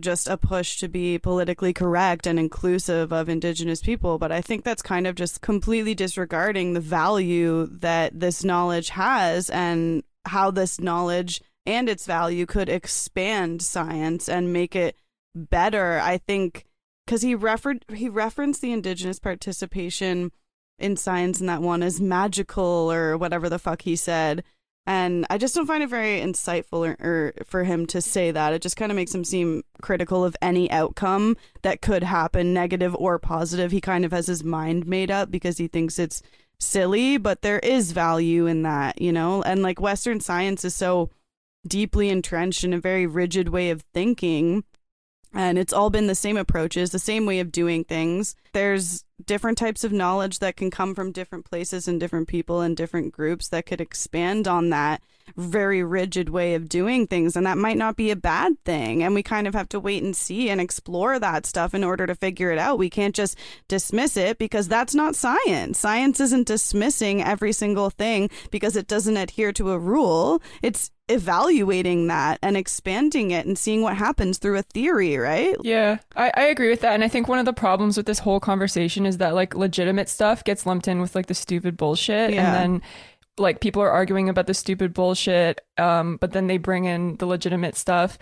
just a push to be politically correct and inclusive of indigenous people. But I think that's kind of just completely disregarding the value that this knowledge has and how this knowledge and its value could expand science and make it better. I think because he referred he referenced the indigenous participation in science in that one as magical or whatever the fuck he said. And I just don't find it very insightful or, or for him to say that. It just kind of makes him seem critical of any outcome that could happen, negative or positive. He kind of has his mind made up because he thinks it's silly, but there is value in that, you know? And like Western science is so deeply entrenched in a very rigid way of thinking and it's all been the same approaches, the same way of doing things. There's different types of knowledge that can come from different places and different people and different groups that could expand on that very rigid way of doing things. And that might not be a bad thing. And we kind of have to wait and see and explore that stuff in order to figure it out. We can't just dismiss it because that's not science. Science isn't dismissing every single thing because it doesn't adhere to a rule. It's evaluating that and expanding it and seeing what happens through a theory, right? Yeah, I, I agree with that. And I think one of the problems with this whole conversation is that like legitimate stuff gets lumped in with like the stupid bullshit. Yeah. And then like people are arguing about the stupid bullshit, um, but then they bring in the legitimate stuff.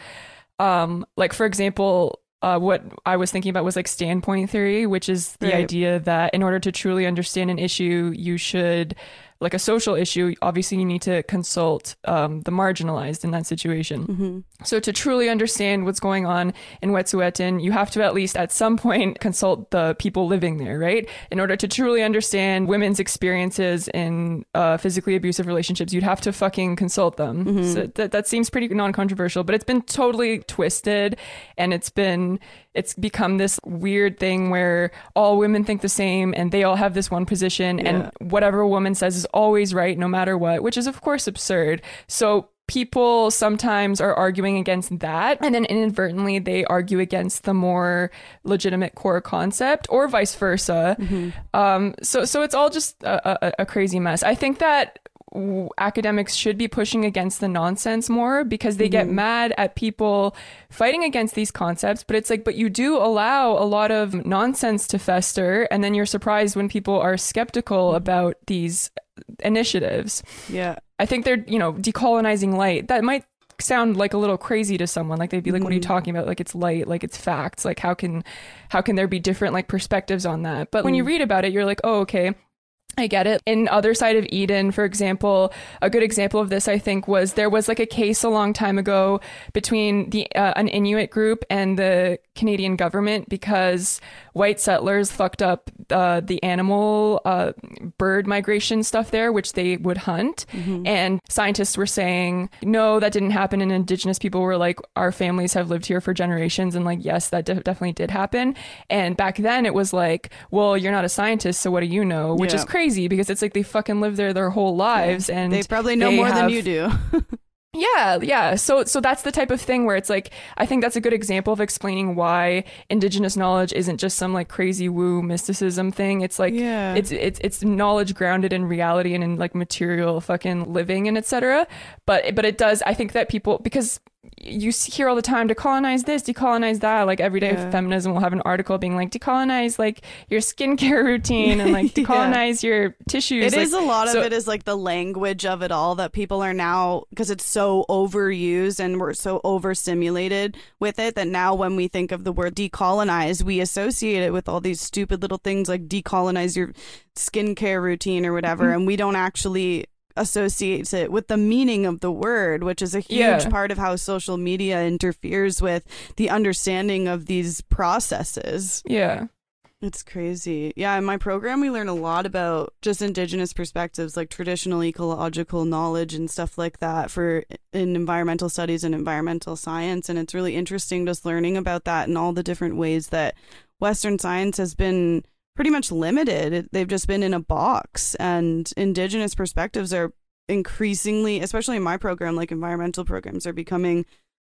Um, like for example, uh, what I was thinking about was like standpoint theory, which is the Right. idea that in order to truly understand an issue, you should like a social issue, obviously you need to consult um, the marginalized in that situation. hmm So to truly understand what's going on in Wet'suwet'en, you have to at least at some point consult the people living there, right? In order to truly understand women's experiences in uh, physically abusive relationships, you'd have to fucking consult them. So that, that seems pretty non-controversial, but it's been totally twisted and it's been it's become this weird thing where all women think the same and they all have this one position Yeah. and whatever a woman says is always right no matter what, which is of course absurd. So people sometimes are arguing against that and then inadvertently they argue against the more legitimate core concept or vice versa um, so so it's all just a, a, a crazy mess i think that academics should be pushing against the nonsense more because they get mm-hmm. mad at people fighting against these concepts but it's like but you do allow a lot of nonsense to fester and then you're surprised when people are skeptical mm-hmm. about these initiatives Yeah. I think they're, you know, decolonizing light. That might sound like a little crazy to someone. Like they'd be like, "What are you mm-hmm. talking about? Like it's light, like it's facts. Like how can how can there be different like perspectives on that?" But when you mm. read about it, you're like, "Oh, okay." I get it. In Other Side of Eden, for example, a good example of this, I think, was there was like a case a long time ago between the uh, an Inuit group and the Canadian government because white settlers fucked up uh, the animal uh, bird migration stuff there, which they would hunt. And scientists were saying, no, that didn't happen. And Indigenous people were like, our families have lived here for generations. And like, yes, that de- definitely did happen. And back then it was like, well, you're not a scientist, so what do you know? Which is Yeah. Crazy because it's like they fucking live there their whole lives. And They probably know they more than you do. *laughs* yeah, yeah. So so that's the type of thing where it's like I think that's a good example of explaining why indigenous knowledge isn't just some like crazy woo mysticism thing. It's like Yeah. it's it's it's knowledge grounded in reality and in like material fucking living and etc. But but it does I think that people because you hear all the time decolonize this, decolonize that. Like every day Yeah. feminism will have an article being like decolonize like your skincare *laughs* routine and like *laughs* Yeah. decolonize your tissues. It is like, a lot of it is like the language of it all that people are now because it's so overused and we're so overstimulated with it that now when we think of the word decolonize, we associate it with all these stupid little things like decolonize your skincare routine or whatever, Mm-hmm. and we don't actually associate it with the meaning of the word, which is a huge Yeah. part of how social media interferes with the understanding of these processes. yeah. It's crazy. Yeah, in my program, we learn a lot about just indigenous perspectives, like traditional ecological knowledge and stuff like that for in environmental studies and environmental science. And it's really interesting just learning about that and all the different ways that Western science has been pretty much limited. They've just been in a box, and indigenous perspectives are increasingly, especially in my program, like environmental programs, are becoming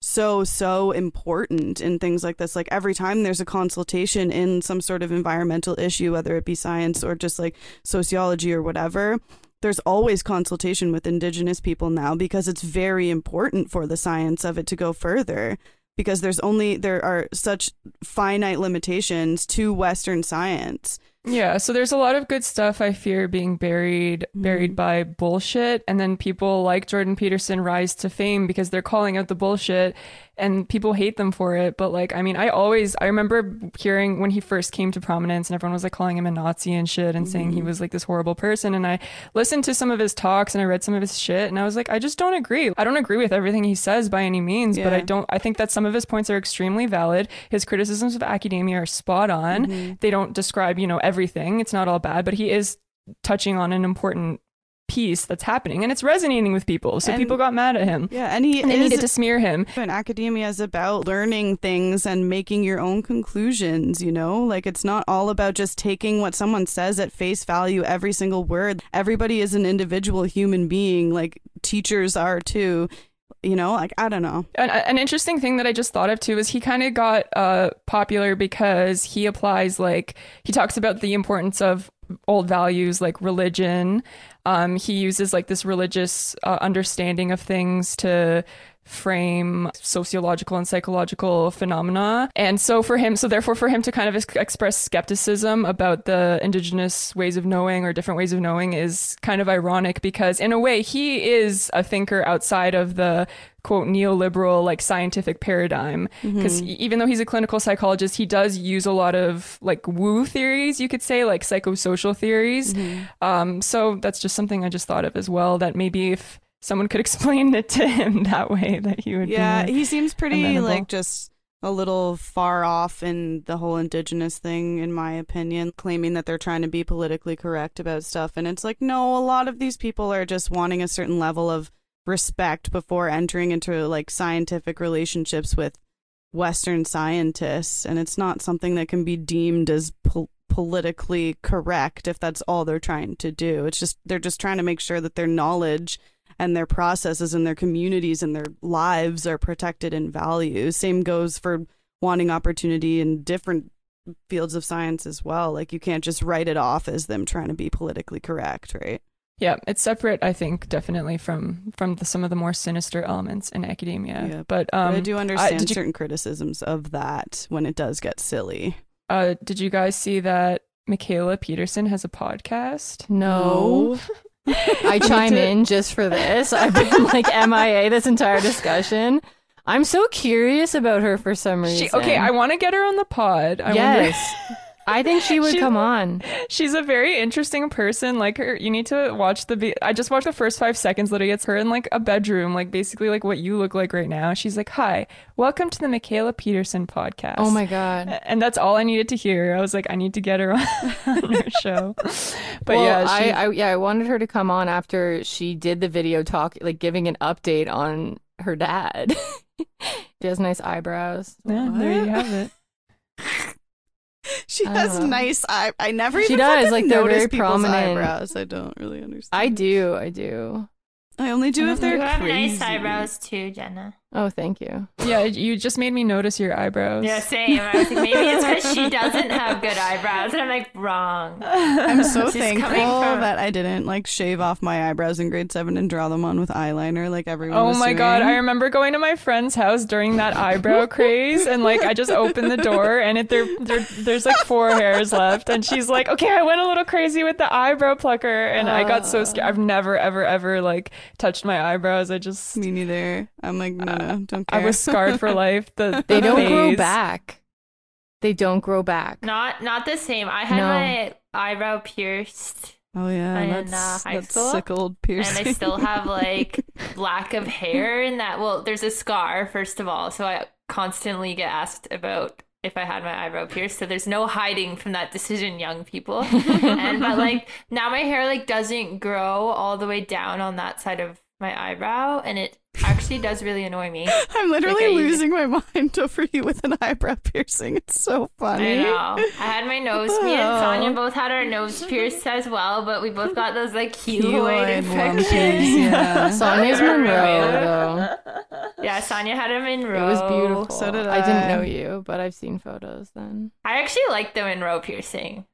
so so important in things like this like every time there's a consultation in some sort of environmental issue whether it be science or just like sociology or whatever there's always consultation with indigenous people now because it's very important for the science of it to go further because there's only there are such finite limitations to western science. Yeah, so there's a lot of good stuff I fear being buried mm-hmm. buried by bullshit. And then people like Jordan Peterson rise to fame because they're calling out the bullshit and people hate them for it, but like I mean, I always I remember hearing when he first came to prominence and everyone was like calling him a Nazi and shit and saying he mm-hmm. was like this horrible person and I listened to some of his talks and I read some of his shit and I was like I just don't agree. I don't agree with everything he says by any means, but I don't I think that some of his points are extremely valid. His criticisms of academia are spot on. Mm-hmm. They don't describe, you know, everything. It's not all bad, but he is touching on an important piece that's happening and it's resonating with people. So And- people got mad at him. yeah and he And they is needed to smear him. And academia is about learning things and making your own conclusions, you know? Like it's not all about just taking what someone says at face value, every single word. Everybody is an individual human being, like teachers are too. You know, like I don't know. An, an interesting thing that I just thought of too is he kind of got uh, popular because he applies like he talks about the importance of old values like religion. Um, he uses like this religious uh, understanding of things to frame sociological and psychological phenomena. And so for him, so therefore for him to kind of ex- express skepticism about the indigenous ways of knowing or different ways of knowing is kind of ironic because in a way he is a thinker outside of the quote neoliberal like scientific paradigm. Because even though he's a clinical psychologist he does use a lot of like woo theories you could say like psychosocial theories. Um, so that's just something i just thought of as well that maybe if someone could *laughs* explain it to him that way that he would Yeah, be he seems pretty amenable. like just a little far off in the whole indigenous thing, in my opinion, claiming that they're trying to be politically correct about stuff. And it's like, no, a lot of these people are just wanting a certain level of respect before entering into like scientific relationships with Western scientists. And it's not something that can be deemed as pol- politically correct if that's all they're trying to do. It's just, they're just trying to make sure that their knowledge and their processes and their communities and their lives are protected and valued. Same goes for wanting opportunity in different fields of science as well. Like you can't just write it off as them trying to be politically correct, right? yeah it's separate i think definitely from from the, some of the more sinister elements in academia Yeah, but um but I do understand did you- certain criticisms of that when it does get silly. uh did you guys see that michaela peterson has a podcast No. *laughs* I *laughs* chime in just for this. I've been like MIA this entire discussion. I'm so curious about her for some reason. she, okay i want to get her on the pod I yes. *laughs* I think she would She- come on. She's a very interesting person. Like her, you need to watch the. Be- I just watched the first five seconds. Literally, it's her in like a bedroom, like basically like what you look like right now. She's like, "Hi, welcome to the Michaela Peterson podcast." Oh my god. And that's all I needed to hear. I was like, I need to get her on, *laughs* on her show. *laughs* But well, yeah, she, I, I yeah, I wanted her to come on after she did the video talk, like giving an update on her dad. *laughs* she has nice eyebrows. yeah, there you have it. She I has know. nice eye. I never She even does, like, they're very prominent. eyebrows. I don't really understand. I do, I do. I only do if they're You have nice eyebrows too, Jenna. Oh, thank you. Yeah, you just made me notice your eyebrows. Yeah, same. I was like, maybe it's because she doesn't have good eyebrows, and I'm like, wrong. I'm so She's thankful from- that I didn't like shave off my eyebrows in grade seven and draw them on with eyeliner like everyone. Oh was my god. I remember going to my friend's house during that eyebrow *laughs* craze and like I just opened the door and it there, there there's like four hairs left and she's like, "Okay, I went a little crazy with the eyebrow plucker." And I got so scared. I've never ever ever like touched my eyebrows. I just Me neither. I'm like, no, no, don't care. I was scarred for life. The, *laughs* They don't grow back. They don't grow back. Not not the same. I had No. my eyebrow pierced, oh yeah, in, that's uh, high that's school, sick old piercing. and I still have like *laughs* lack of hair in that. Well, there's a scar first of all, so I constantly get asked about if I had my eyebrow pierced. So there's no hiding from that decision, young people. *laughs* and but like now my hair like doesn't grow all the way down on that side of my eyebrow, and it actually does really annoy me. *laughs* I'm literally Like losing my mind *laughs* over you with an eyebrow piercing. It's so funny. I know. I had my nose. Me and *laughs* oh. Sonia both had our nose pierced as well, but we both got those like keloid, Keloid infections. yeah. Sonya's Monroe, though. Yeah, Sonia had a Monroe. It was beautiful. So did I didn't know you, but I've seen photos then. I actually like the Monroe piercing.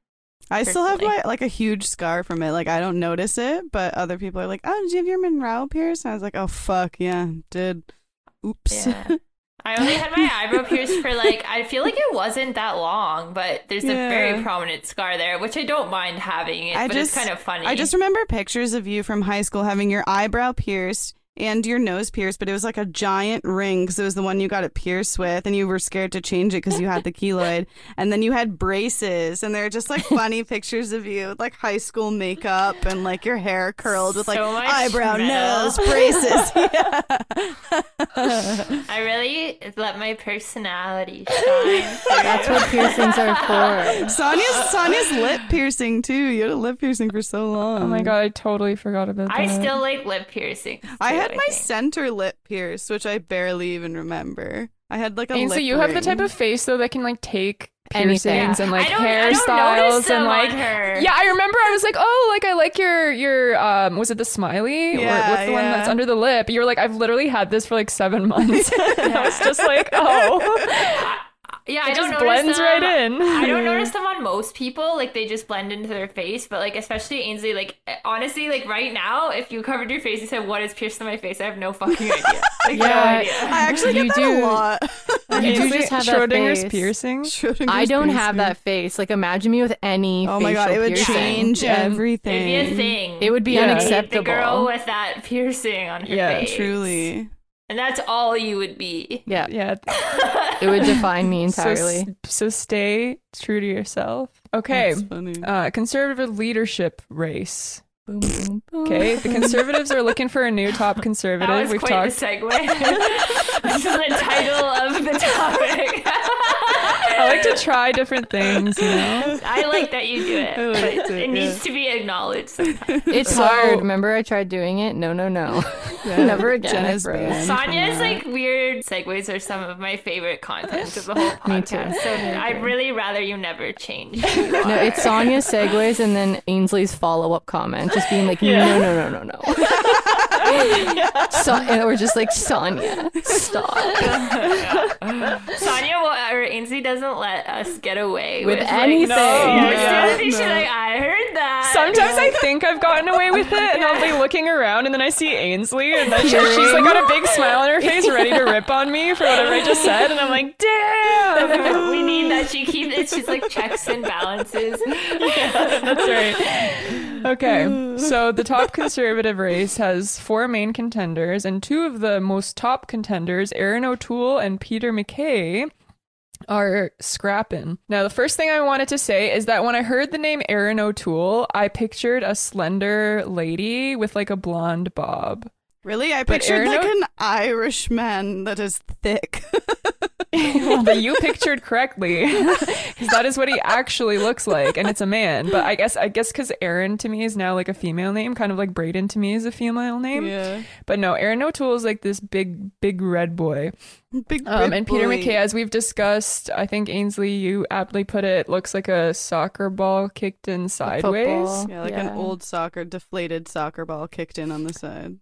I still have my like a huge scar from it. Like I don't notice it, but other people are like, "Oh, did you have your Monroe pierced?" And I was like, "Oh fuck, yeah, did." Oops. Yeah. I only had my *laughs* eyebrow pierced for like I feel like it wasn't that long, but there's a very prominent scar there, which I don't mind having it, I but just- it's kind of funny. I just remember pictures of you from high school having your eyebrow pierced and your nose pierced, but it was like a giant ring because it was the one you got it pierced with, and you were scared to change it because you had the keloid. *laughs* And then you had braces, and they're just like *laughs* funny pictures of you with like high school makeup and like your hair curled with like So eyebrow, metal. nose, *laughs* braces. Yeah. I really let my personality shine. That's what piercings are for. Sonia's Sonia's lip piercing too. You had a lip piercing for so long. Oh my god, I totally forgot about that. I still like lip piercing. I too, had my think. center lip pierced, which I barely even remember. I had like a And so lip you have the type of face though that can like take Anything. piercings and like I don't, I don't notice hairstyles and like on her. Yeah, I remember I was like, "Oh, like I like your your um was it the smiley or what's the one that's under the lip?" You were like, "I've literally had this for like 7 months." *laughs* and I was just like, "Oh." *laughs* Yeah, I It don't just notice blends them. right in. I don't *laughs* notice them on most people. Like they just blend into their face. But like especially Ainsley, like eh, honestly, like right now, if you covered your face and said what is pierced in my face, I have no fucking idea. *laughs* Like no Yeah. idea. I actually get *laughs* You that do- a lot. You do Ainsley just have that face. piercing. Schrodinger's I don't have that face. Like, imagine me with any. Oh my god, it would piercing. change everything. It'd be a thing. It would be Yeah. The girl with that piercing on her Yeah, face. Truly. And that's all you would be. Yeah, Yeah. *laughs* it would define me entirely. s- so stay true to yourself. Okay. That's funny. Uh, conservative leadership race. Boom, boom, boom. Okay, the conservatives are looking for a new top *laughs* conservative. That was We've quite talked. the segue. *laughs* *laughs* this is the title of the topic. I like to try different things, you know. I like that you do it. I liked but it, it yeah. needs to be acknowledged. sometimes. It's So- hard. Remember, I tried doing it. No, no, no. Never again. I Jenna's froze. banned. Sonya's like weird segues are some of my favorite content of the whole Me too. podcast. So I'd really rather you never change. you No, it's Sonya's segues and then Ainsley's follow up comment, just being like, no, no, no, no, no. *laughs* so, and we're just like, Sonya, stop. *laughs* Sonya will, or Ainsley doesn't let us get away With with, anything. Like, no, No, yeah, yeah, she's no. like, I heard that. Sometimes I think I've gotten away with it, and I'll be looking around, and then I see Ainsley, and then she, she's like got a big smile on her face, ready to rip on me for whatever I just said, and I'm like, *laughs* damn. we need that she keeps it. She's like checks and balances. *laughs* That's right. Okay, so the top conservative race has four main contenders, and two of the most top contenders, Erin O'Toole and Peter MacKay, are scrapping. Now, the first thing I wanted to say is that when I heard the name Erin O'Toole, I pictured a slender lady with like a blonde bob. Really? I But pictured Erin like O- an Irish man that is thick. *laughs* *laughs* well, that you pictured correctly, *laughs* because that is what he actually looks like, and it's a man. But I guess I guess because Erin to me is now like a female name, kind of like Braden to me is a female name. yeah. But no, Erin O'Toole is like this big, big red boy. Big Um, big and Peter boy. MacKay, as we've discussed, I think Ainsley, you aptly put it, looks like a soccer ball kicked in sideways. Yeah, like Yeah. an old soccer, deflated soccer ball kicked in on the side.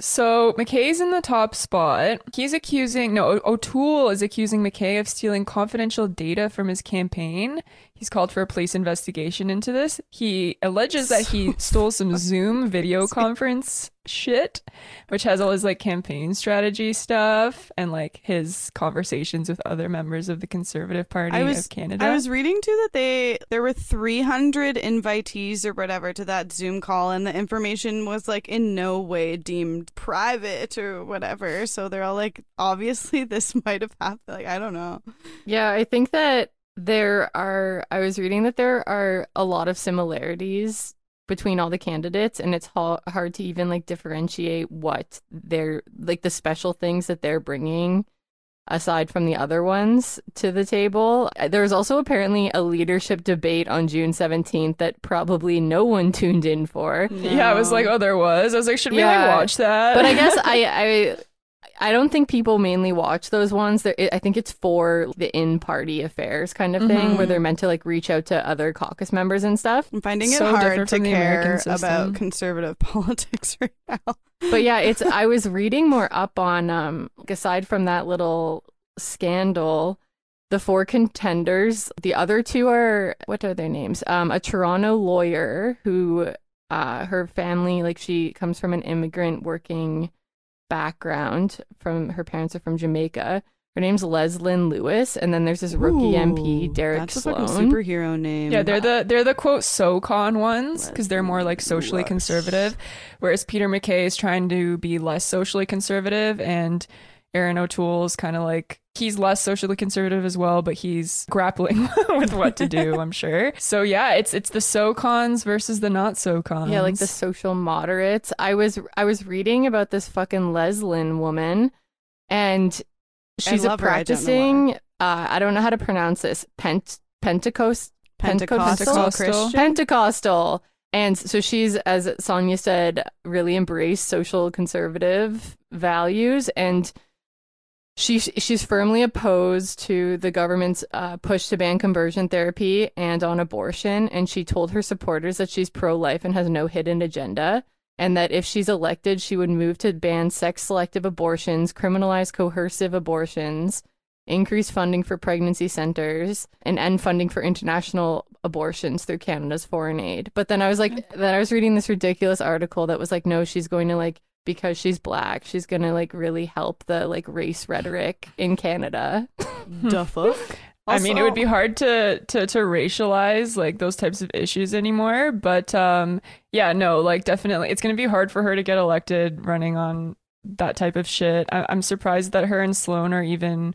So MacKay's in the top spot. He's accusing, no, O'Toole is accusing MacKay of stealing confidential data from his campaign. He's called for a police investigation into this. He alleges that he *laughs* stole some Zoom video *laughs* conference shit, which has all his like campaign strategy stuff and like his conversations with other members of the Conservative Party I was- of Canada. I was reading too that they there were 300 invitees or whatever to that Zoom call, and the information was like in no way deemed private or whatever. So they're all like, obviously *laughs* this might have happened. Like I don't know. Yeah, I think that there are, I was reading that there are a lot of similarities between all the candidates, and it's ha- hard to even like differentiate what they're like the special things that they're bringing aside from the other ones to the table. Uh, There was also apparently a leadership debate on June 17th that probably no one *laughs* tuned in for. yeah, I was like, oh, there was. I was like, should we Yeah. like watch that? But I guess *laughs* I, I I don't think people mainly watch those ones. I think it's for the in-party affairs kind of thing, Mhm. where they're meant to like reach out to other caucus members and stuff. I'm finding it So hard to from the American care about conservative *laughs* politics right now. But yeah, it's. I was reading more up on um aside from that little scandal. The four contenders, the other two are what are their names? Um, a Toronto lawyer who, uh, her family like she comes from an immigrant working background. From her parents are from Jamaica. Her name's Leslyn Lewis, and then there's this rookie MP Ooh, Derek That's a Sloan. fucking superhero name. Yeah, they're the they're the quote SoCon ones because they're more like socially Lewis. conservative, whereas Peter MacKay is trying to be less socially conservative, and Erin O'Toole's kind of like he's less socially conservative as well, but he's *laughs* grappling *laughs* with what to do. I'm sure. *laughs* So yeah, it's it's the SoCons versus the not SoCons. Yeah, like the social moderates. I was I was reading about this fucking Leslyn woman, and she's a love her, I don't practicing. uh, I don't know how to pronounce this. Pent Pentecost Pentecostal, Pentecostal. Pentecostal. And so she's, as Sonia said, really embraced social conservative values, and she she's firmly opposed to the government's uh, push to ban conversion therapy and on abortion. And she told her supporters that she's pro life and has no hidden agenda, and that if she's elected, she would move to ban sex selective abortions, criminalize coercive abortions, increase funding for pregnancy centers, and end funding for international abortions through Canada's foreign aid. But then I was like, then I was reading this ridiculous article that was like, no, she's going to like because she's black, she's gonna like really help the like race rhetoric in Canada. the *laughs* fuck? I mean, it would be hard to, to to racialize like those types of issues anymore. But um, yeah, no, like definitely, it's gonna be hard for her to get elected running on that type of shit. I- I'm surprised that her and Sloan are even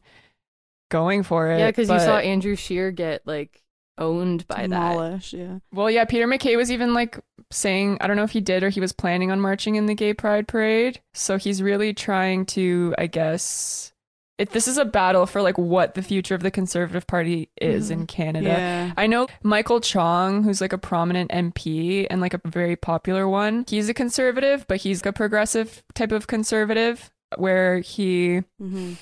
going for it. yeah, because you saw Andrew Scheer get like owned by that. Demolish, yeah. Well, yeah, Peter MacKay was even like saying, I don't know if he did or he was planning on marching in the gay pride parade. So he's really trying to, I guess, if this is a battle for like what the future of the Conservative Party is in Canada. Yeah. I know Michael Chong, who's like a prominent MP and like a very popular one. He's a conservative, but he's a progressive type of conservative where he hmm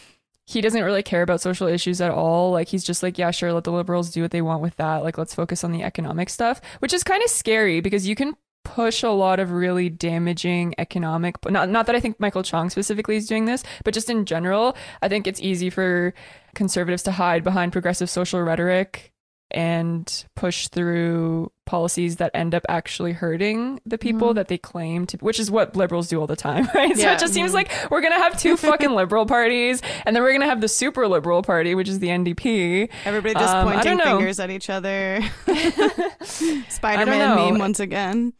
he doesn't really care about social issues at all. Like he's just like, yeah, sure, let the liberals do what they want with that. Like let's focus on the economic stuff, which is kind of scary because you can push a lot of really damaging economic not not that I think Michael Chong specifically is doing this, but just in general, I think it's easy for conservatives to hide behind progressive social rhetoric and push through policies that end up actually hurting the people Mhm. that they claim to which is what liberals do all the time *laughs* right so it just seems like we're gonna have two fucking *laughs* liberal parties and then we're gonna have the super liberal party which is the ndp Everybody just Um, pointing fingers at each other. *laughs* Spider-Man meme once again.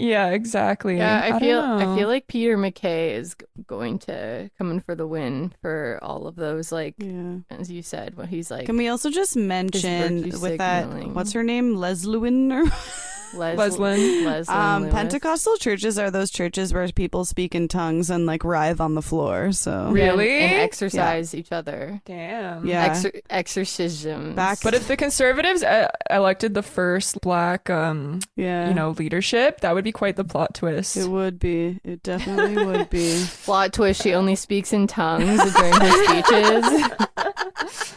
Yeah exactly Yeah, I, don't feel. I feel like Peter MacKay is going to come in for the win for all of those like Yeah. as you said, what he's like Can we also just mention with that what's her name? Leslewin or *laughs* Les- Leslin. Leslin um Lewis. Pentecostal churches are those churches where people speak in tongues and like writhe on the floor. So Yeah, and- Really? and, exercise each other. damn Yeah. Exor- exorcisms. Back- but if the conservatives uh, elected the first black um yeah. you know leadership that would be quite the plot twist it would be. It definitely would be. *laughs* plot twist, she only speaks in tongues during her speeches. *laughs*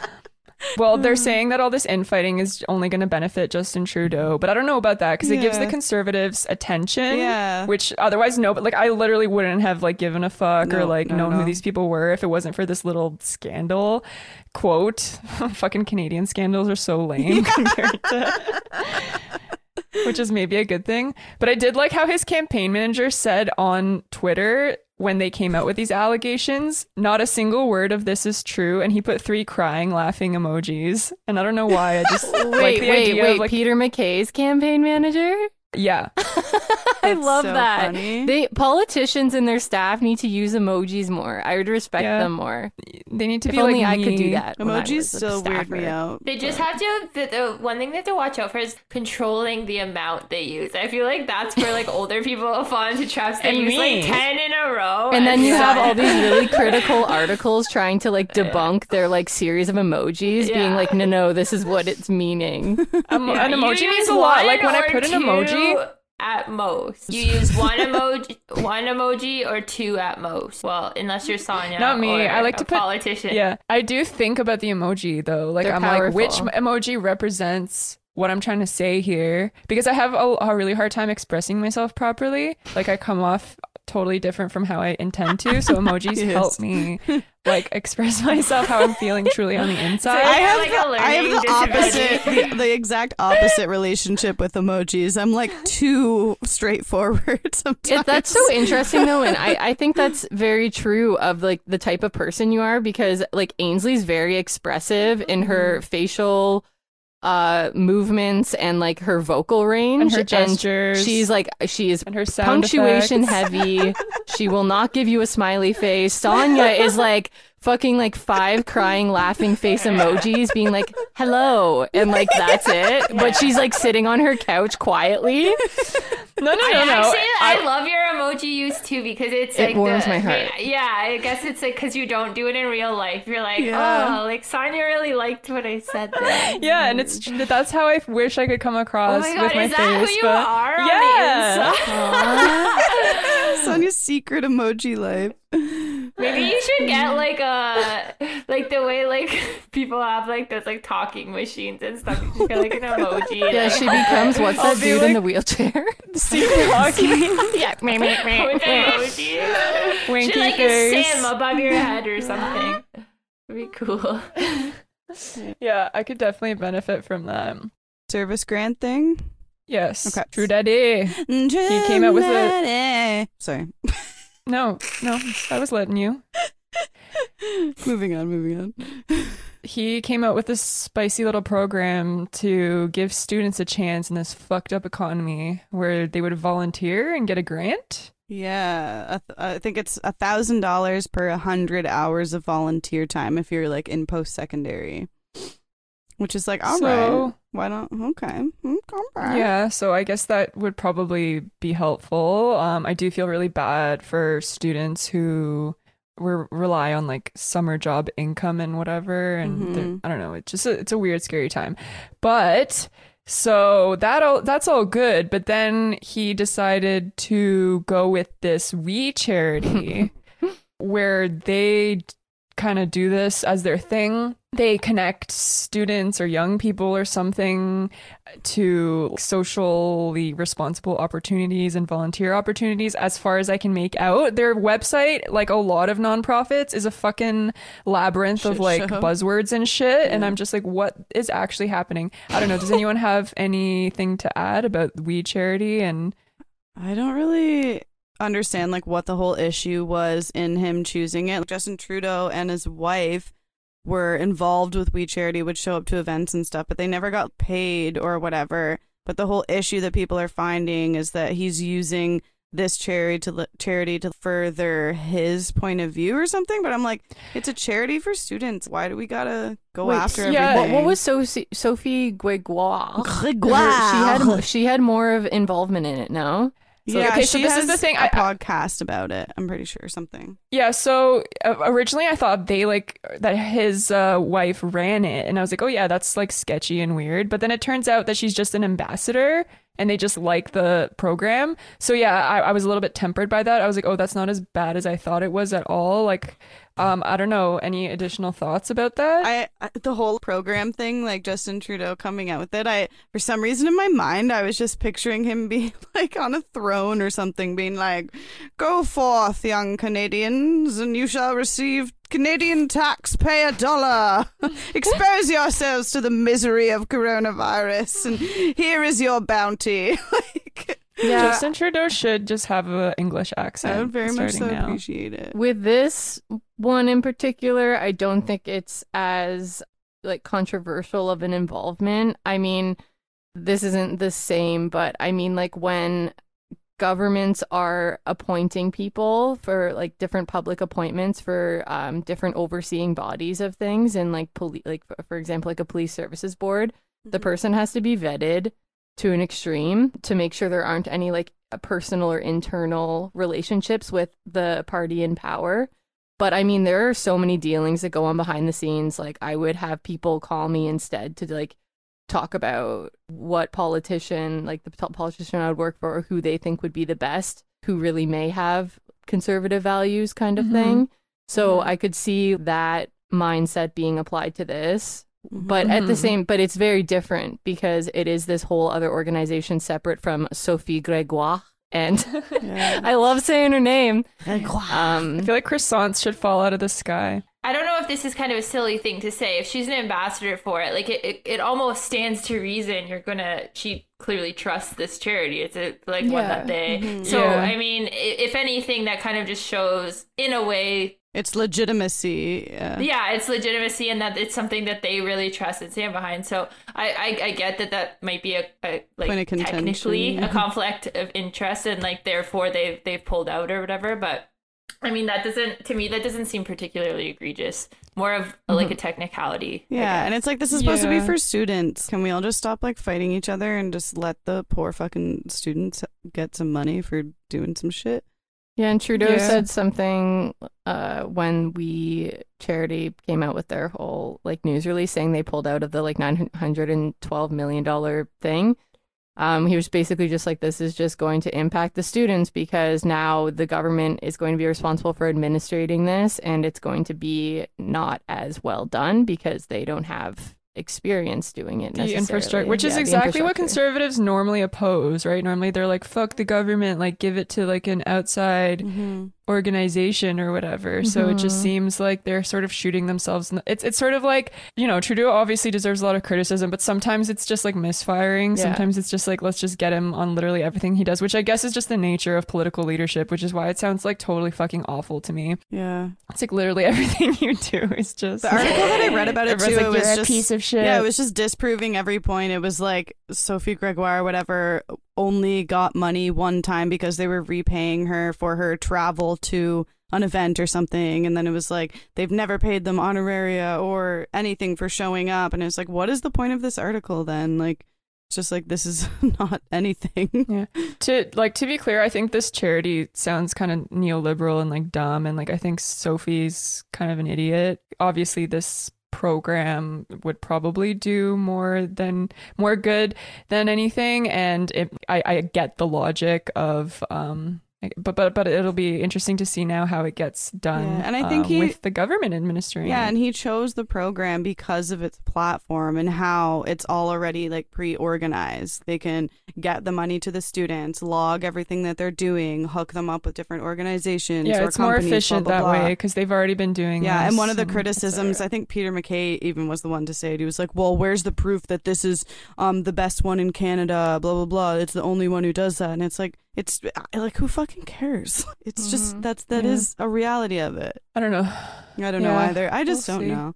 Well, Hmm. they're saying that all this infighting is only going to benefit Justin Trudeau, but I don't know about that because it gives the Yeah. conservatives attention. Yeah. Which otherwise, no, but like I literally wouldn't have like given a fuck or No, like no, known no. who these people were if it wasn't for this little scandal. Quote, *laughs* fucking Canadian scandals are so lame *laughs* compared to. *laughs* Which is maybe a good thing. But I did like how his campaign manager said on Twitter when they came out with these allegations, not a single word of this is true. And he put three crying, laughing emojis. And I don't know why. I just *laughs* like wait, the wait, idea wait. of like, Peter MacKay's campaign manager? Yeah. *laughs* I love so that. funny. They politicians and their staff need to use emojis more. I would respect Yeah. them more. They need to if be only like I could do that. Emojis still weird me out. They just have to. The, the one thing they have to watch out for is controlling the amount they use. I feel like that's where like *laughs* older people fall into traps. They And use me. like ten in a row, And then you have all these really *laughs* critical articles trying to like debunk their like series of emojis, being like, no, no, this is what it's meaning. Um, Yeah, an emoji means a lot. Like when I one put an or emoji, at most. You use one emoji, *laughs* one emoji, or two at most. Well, unless you're Sonia. Not me. I like to put- politician. yeah, I do think about the emoji though. Like They're I'm like, which emoji represents what I'm trying to say here? Because I have a, a really hard time expressing myself properly. Like I come off totally different from how I intend to. So *laughs* emojis Yes. help me like express *laughs* myself how I'm feeling truly on the *laughs* inside. So- I have, like the, a I have the opposite, the, the exact opposite relationship with emojis. I'm like too straightforward sometimes. It, that's so interesting though, and I, I think that's very true of like the type of person you are because like Ainsley's very expressive in her mm-hmm. facial uh movements and like her vocal range and her gestures. she's like she is and her punctuation effects. heavy. *laughs* she will not give you a smiley face. Sonia is like fucking like five *laughs* crying laughing face emojis being like hello and like that's it. *laughs* But she's like sitting on her couch quietly. *laughs* No, no, no, I no. actually, I, I- love your emoji use too because it's It like warms the, my heart. Yeah, I guess it's like because you don't do it in real life. You're like, Yeah. oh, like Sonia really liked what I said there. yeah, and it's that's how I wish I could come across Oh across my with god, my is that face. who you but are on yeah. the inside? Sonia's secret emoji life. Maybe you should *laughs* get like a like the way like *laughs* people have like those like talking machines and stuff. You should get like an emoji. Yeah, like, she becomes *laughs* what's I'll that be dude in the wheelchair? Secret hockey. yeah, meh, meh, meh, with emoji. Winky Should like face. a sim above your head or something. Be cool. yeah, I could definitely benefit from that. Service grant thing. Yes. Okay. True daddy. He came out with a- Sorry. No, no, I was letting you. *laughs* moving on, moving on. He came out with this spicy little program to give students a chance in this fucked up economy where they would volunteer and get a grant. Yeah, I, th- I think it's a thousand dollars per a hundred hours of volunteer time if you're like in post secondary, which is like all right. so, Why not? Okay, okay. Yeah, so I guess that would probably be helpful. Um, I do feel really bad for students who were rely on like summer job income and whatever, and Mhm. I don't know. It's just a, it's a weird, scary time. But so that all that's all good. But then he decided to go with this We charity, *laughs* where they kind of do this as their thing. They connect students or young people or something to socially responsible opportunities and volunteer opportunities as far as I can make out. Their website, like a lot of nonprofits, is a fucking labyrinth of like show. buzzwords and shit. And I'm just like, what is actually happening? I don't know. Does anyone have anything to add about We Charity and I don't really understand like what the whole issue was in him choosing it. Justin Trudeau and his wife were involved with We Charity, would show up to events and stuff, but they never got paid or whatever. But the whole issue that people are finding is that he's using this charity to charity to further his point of view or something. But I'm like, it's a charity for students. Why do we gotta go Wait, after yeah, everything? What, what was Sophie, Sophie Gregoire? Gregoire. She had she had more of involvement in it. No, So- yeah, okay, so she this is the thing, A I- podcast about it. I'm pretty sure something. Yeah, so uh, originally I thought they like that his uh, wife ran it, and I was like, oh yeah, that's like sketchy and weird. But then it turns out that she's just an ambassador, and they just like the program. So yeah, I, I was a little bit tempered by that. I was like, oh, that's not as bad as I thought it was at all. Like, um, I don't know. Any additional thoughts about that? I, I the whole program thing, like Justin Trudeau coming out with it. I for some reason in my mind, I was just picturing him *laughs* being like on a throne or something, being like, "Go forth, young Canadians, and you shall receive." Canadian taxpayer dollar. *laughs* Expose yourselves to the misery of coronavirus, and here is your bounty. *laughs* like, yeah. Justin Trudeau should just have an English accent. I would very much so now. appreciate it. With this one in particular, I don't think it's as like controversial of an involvement. I mean, this isn't the same, but I mean like when governments are appointing people for like different public appointments for um, different overseeing bodies of things and like police like for example like a police services board the person has to be vetted to an extreme to make sure there aren't any like personal or internal relationships with the party in power but i mean there are so many dealings that go on behind the scenes like i would have people call me instead to like talk about what politician like the po- politician i would work for or who they think would be the best who really may have conservative values kind of Mhm. thing so Mhm. i could see that mindset being applied to this but at the Mhm. same but it's very different because it is this whole other organization separate from sophie gregoire and *laughs* Yeah. i love saying her name I um feel like croissants should fall out of the sky. I don't know if this is kind of a silly thing to say. If she's an ambassador for it, like it, it, it almost stands to reason you're gonna. She clearly trusts this charity. It's a, like one that they. Mhm. So Yeah. I mean, if anything, that kind of just shows, in a way, It's legitimacy. Yeah. yeah, it's legitimacy and that it's something that they really trust and stand behind. So I, I, I get that that might be a, a like Point of technically yeah. a conflict of interest and like therefore they've they've pulled out or whatever. But I mean that doesn't to me that doesn't seem particularly egregious. More of mm-hmm. like a technicality. Yeah, and it's like this is supposed to be for students. Can we all just stop like fighting each other and just let the poor fucking students get some money for doing some shit? Yeah, and Trudeau Yeah. said something uh, when WE Charity came out with their whole like news release saying they pulled out of the like nine hundred and twelve million dollar thing. Um, he was basically just like, this is just going to impact the students because now the government is going to be responsible for administrating this, and it's going to be not as well done because they don't have experience doing it. the infrastructure, which is Yeah, the exactly what conservatives normally oppose, right? Normally they're like, "Fuck the government," like give it to like an outside Mm-hmm. Organization or whatever. So it just Mhm. seems like they're sort of shooting themselves. The, it's it's sort of like you know Trudeau obviously deserves a lot of criticism, but sometimes it's just like misfiring. Yeah. Sometimes it's just like let's just get him on literally everything he does, which I guess is just the nature of political leadership, which is why it sounds like totally fucking awful to me. Yeah. It's like literally *laughs* everything you do is just The article that I read about it too, like, it was "You're a just piece of shit. Yeah, it was just disproving every point. It was like Sophie Gregoire, whatever, only got money one time because they were repaying her for her travel to an event or something. And then it was like they've never paid them honoraria or anything for showing up. And it's like, what is the point of this article then? Like, it's just like this is *laughs* not anything. yeah to like to be clear, I think this charity sounds kind of neoliberal and like dumb, and like I think Sophie's kind of an idiot. Obviously, this program would probably do more than more good than anything, and it, I, I get the logic of um. But but but it'll be interesting to see now how it gets done. Yeah, and I think uh, he- with the government administering. Yeah, and he chose the program because of its platform and how it's all already like pre-organized. They can get the money to the students, log everything that they're doing, hook them up with different organizations. yeah, or it's more efficient blah, blah, that blah. way because they've already been doing. Yeah, and one of the criticisms. I think Peter MacKay even was the one to say it. He was like, "Well, where's the proof that this is um the best one in Canada? Blah blah blah. It's the only one who does that." And it's like, it's like, who fucking cares? *laughs* It's just Mhm. that's that is Yeah. a reality of it. I don't know. I don't know either. I just we'll don't see. know.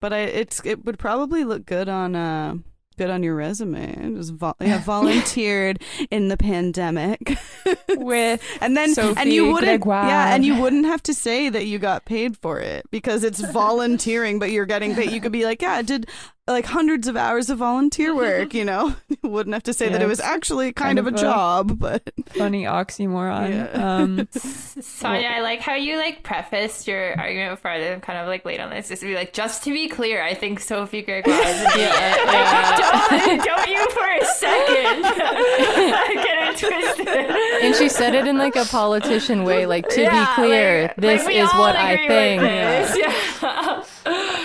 But I it's it would probably look good on uh good on your resume. Just vol- *laughs* yeah, volunteered in the pandemic. *laughs* With and then and you wouldn't Gregoire. yeah, and you wouldn't have to say that you got paid for it because it's volunteering, but you're getting paid. You could be like, yeah, I did like hundreds of hours of volunteer work, you know. *laughs* Wouldn't have to say that it was actually kind kind, of, of a a- job, but *laughs* funny oxymoron. Yeah. Um, *laughs* Sonia, I like how you like prefaced your argument before I'm kind of like late on this. Just to be like, just to be clear, I think Sophie Gregoire is an idiot. don't, don't you for a second get it twisted. And she said it in like a politician way, like to Yeah, be clear, like- this like is what I think. this. Yeah.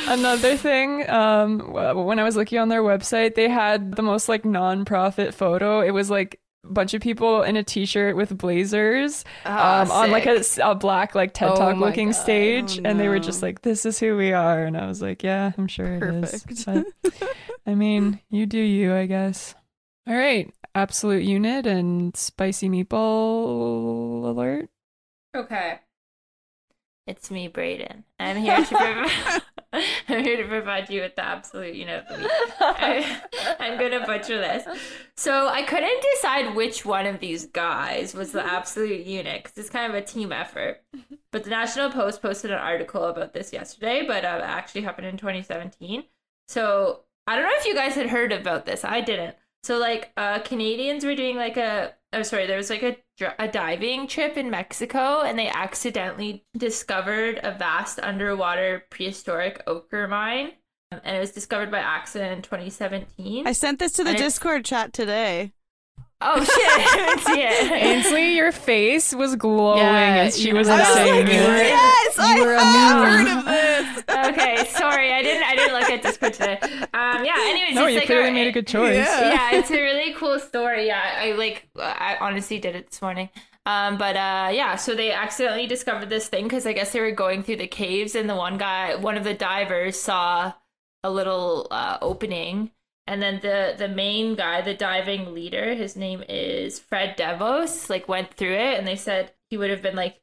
Another thing, um, when I was looking on their website, they had the most like non-profit photo. It was like a bunch of people in a t-shirt with blazers Ah, um, on like a, sick. s- a black like TED Oh Talk my looking God. stage, Oh, and they were just like, "This is who we are," and I was like, "Yeah, I'm sure it is." perfect. But, I mean, *laughs* you do you, I guess. All right, absolute unit and spicy meatball alert. Okay. It's me, Brayden. I'm here to provide. *laughs* I'm here to provide you with the absolute, you know. I, *laughs* I'm gonna butcher this. So I couldn't decide which one of these guys was the absolute unit because it's kind of a team effort. But the National Post posted an article about this yesterday, but uh, it actually happened in 2017. So I don't know if you guys had heard about this. I didn't. So like uh, Canadians were doing like a oh sorry there was like a a diving trip in Mexico and they accidentally discovered a vast underwater prehistoric ochre mine Um, and it was discovered by accident in 2017. I sent this to the And Discord chat today. Oh *laughs* shit! I didn't see it. Ainsley, your face was glowing Yeah, as she was I was saying like, it. yes, you I were have meme. heard of this. *laughs* okay, sorry, I didn't I didn't look at Discord today. Um, yeah. Anyways, No, it's you like clearly our- made a good choice. Yeah. yeah, it's a really cool story. Yeah, I like. I honestly did it this morning. Um, but uh, yeah, so they accidentally discovered this thing because I guess they were going through the caves, and the one guy, one of the divers, saw a little uh, opening, and then the the main guy, the diving leader, his name is Fred Devos, like went through it, and they said he would have been like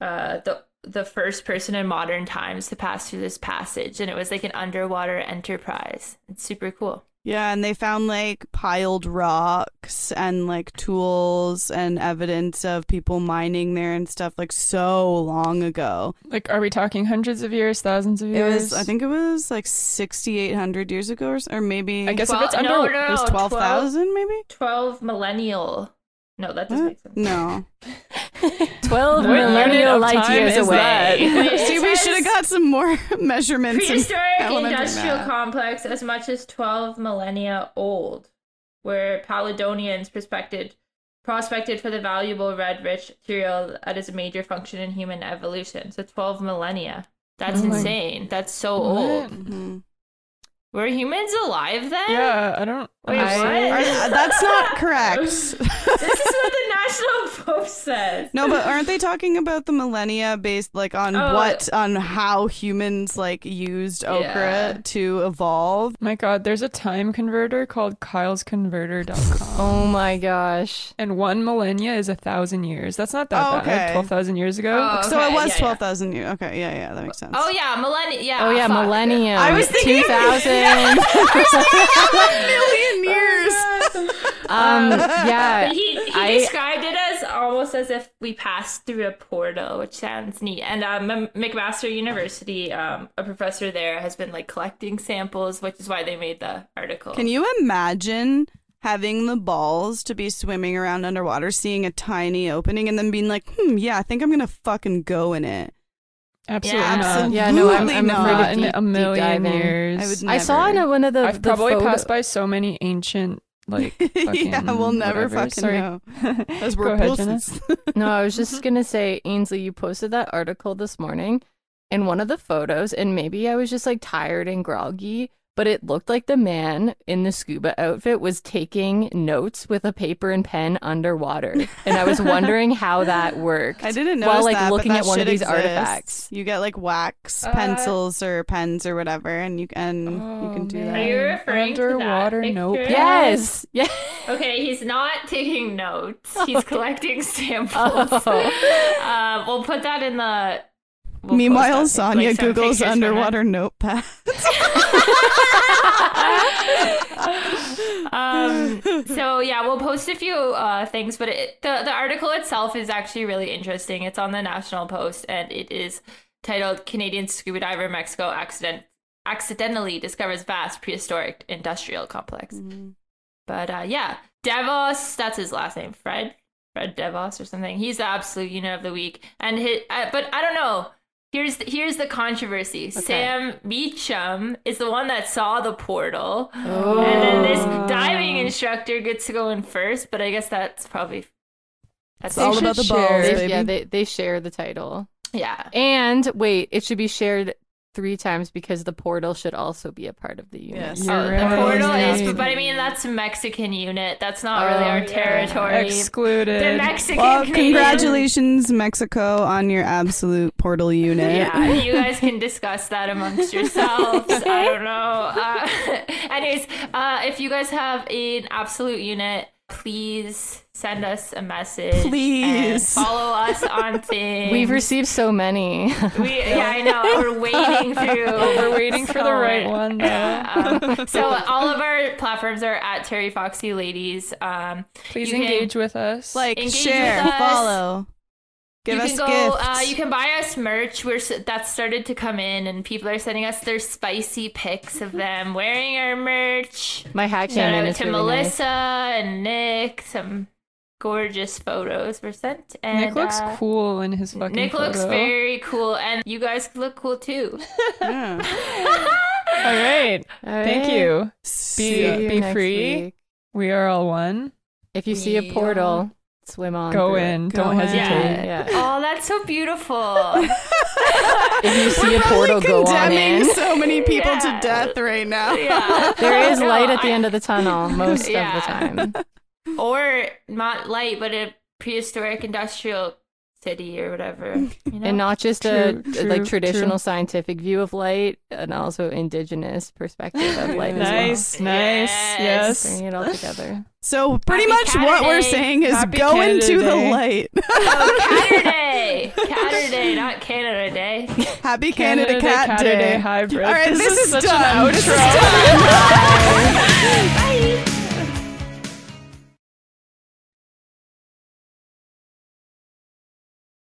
uh the the first person in modern times to pass through this passage. And it was like an underwater enterprise. It's super cool Yeah, and they found like piled rocks and like tools and evidence of people mining there and stuff like so long ago. Like, are we talking hundreds of years, thousands of years? It years? was, I think it was like 6,800 years ago or, s- or maybe. I guess Well, if it's under, no, no, it was no, 12,000 maybe? 12 millennial. No, that doesn't make sense. No. *laughs* 12 What unit millennial of light time years is away. that? *laughs* *laughs* See, we should have got some more measurements. and prehistoric elementary industrial math. complex as much as 12 millennia old, where Paleoindians prospected prospected for the valuable red rich material that is a major function in human evolution. So 12 millennia. That's Oh my- insane. That's so What? old. Mhm. Were humans alive then? Yeah, I don't. Wait, I'm what? sorry. That's not *laughs* correct. This is what the National Post says. No, but aren't they talking about the millennia based like on Oh. what on how humans like used ochre Yeah. to evolve? My God, there's a time converter called kylesconverter.com. Oh my gosh. And one millennia is a thousand years. That's not that Oh, bad. okay. Twelve thousand years ago. Oh, so it was yeah, yeah. twelve thousand years. Okay, yeah, yeah, that makes sense. Oh yeah, millennium. Yeah. Oh yeah, fuck. millennium. I was thinking- 2000. *laughs* million *laughs* years. um, yeah. He he I- described it as almost as if we passed through a portal, which sounds neat. And um, McMaster University, um, a professor there, has been like collecting samples, which is why they made the article. Can you imagine having the balls to be swimming around underwater, seeing a tiny opening, and then being like, "Hmm, yeah, I think I'm gonna fucking go in it." Absolutely Yeah, not. absolutely. Yeah, no, I'm, I'm not. afraid Not of in deep, a million years. I would I saw in a, one of the. I've the probably photo- passed by so many ancient like *laughs* yeah, we'll never whatever. fucking Sorry. know. *laughs* As Go we're ahead. *laughs* No, I was just gonna say, Ainsley, you posted that article this morning, in one of the photos, and maybe I was just like tired and groggy, but it looked like the man in the scuba outfit was taking notes with a paper and pen underwater, and I was wondering *laughs* how that worked. I didn't know while like that, looking at one of these exists. artifacts. You get like wax Uh, pencils or pens or whatever, and you can you can do Oh, that. Are you man. referring to Underwater picture? notepad? Yes, yeah. Okay, he's not taking notes. *laughs* He's Okay. collecting samples. Oh. Uh, we'll put that in the. We'll Meanwhile, Sonia Googles pictures underwater notepads. *laughs* *laughs* um, so yeah, we'll post a few uh, things, but it, the the article itself is actually really interesting. It's on the National Post, and it is titled "Canadian Scuba Diver Mexico Accident Accidentally Discovers Vast Prehistoric Industrial Complex." But uh, yeah, Devos, that's his last name, Fred, Fred Devos or something. He's the absolute unit of the week. And his, uh, but I don't know. Here's the, here's the controversy. Sam Meacham is the one that saw the portal, Oh. and then this diving instructor gets to go in first. But I guess that's probably that's all about the share. balls, They- baby. yeah, they they share the title. yeah. And wait, it should be shared three times because the portal should also be a part of the unit. Yes. Oh, You're the portal is, but, but I mean that's a Mexican unit. That's not really our Oh, territory. Excluded. The Mexican. Well, congratulations, Mexico, on your absolute portal unit. Yeah, *laughs* you guys can discuss that amongst yourselves. I don't know. Uh, *laughs* anyways, uh, if you guys have an absolute unit, please send us a message. and Please. follow us *laughs* on things. We've received so many. We, yeah, I know. We're waiting through. We're waiting for the right one. Though. Yeah, um, so all of our platforms are at Terry Foxy Ladies. Um, Please engage with us. Like, Engage share, with us. follow, give you us can go. gifts. Uh, you can buy us merch. We're s- that's started to come in, and people are sending us their spicy pics of them wearing our merch. My hat Shout cannon out is to really Melissa nice. and Nick. Some gorgeous photos were sent. And, Nick looks uh, cool in his fucking Nick looks very cool, and you guys look cool too. *laughs* Yeah. All right. All Thank you. See Be you be next free. week. We are all one. If you see a Yeah. portal, swim on. Go through in. Go Don't in. hesitate. Yeah. Oh, that's so beautiful. *laughs* If you see We're a portal, probably go on condemning in. so many people Yeah. to death right now. yeah, *laughs* There is No, light at the I- end of the tunnel *laughs* most Yeah. of the time. or not light, but a prehistoric industrial city or whatever. *laughs* You know? And not just True, a true, like traditional true. scientific view of light, and also indigenous perspective of *laughs* light Nice, nice. Yes. Yes. Bring it all together. So pretty Happy much Canada what we're saying is Happy go Canada into the light. oh, Canada *laughs* Day, Canada Day, not Canada Day. Happy Canada, Cat Canada Day. Hybrid. All right, this, is, such done. an This is outro. done.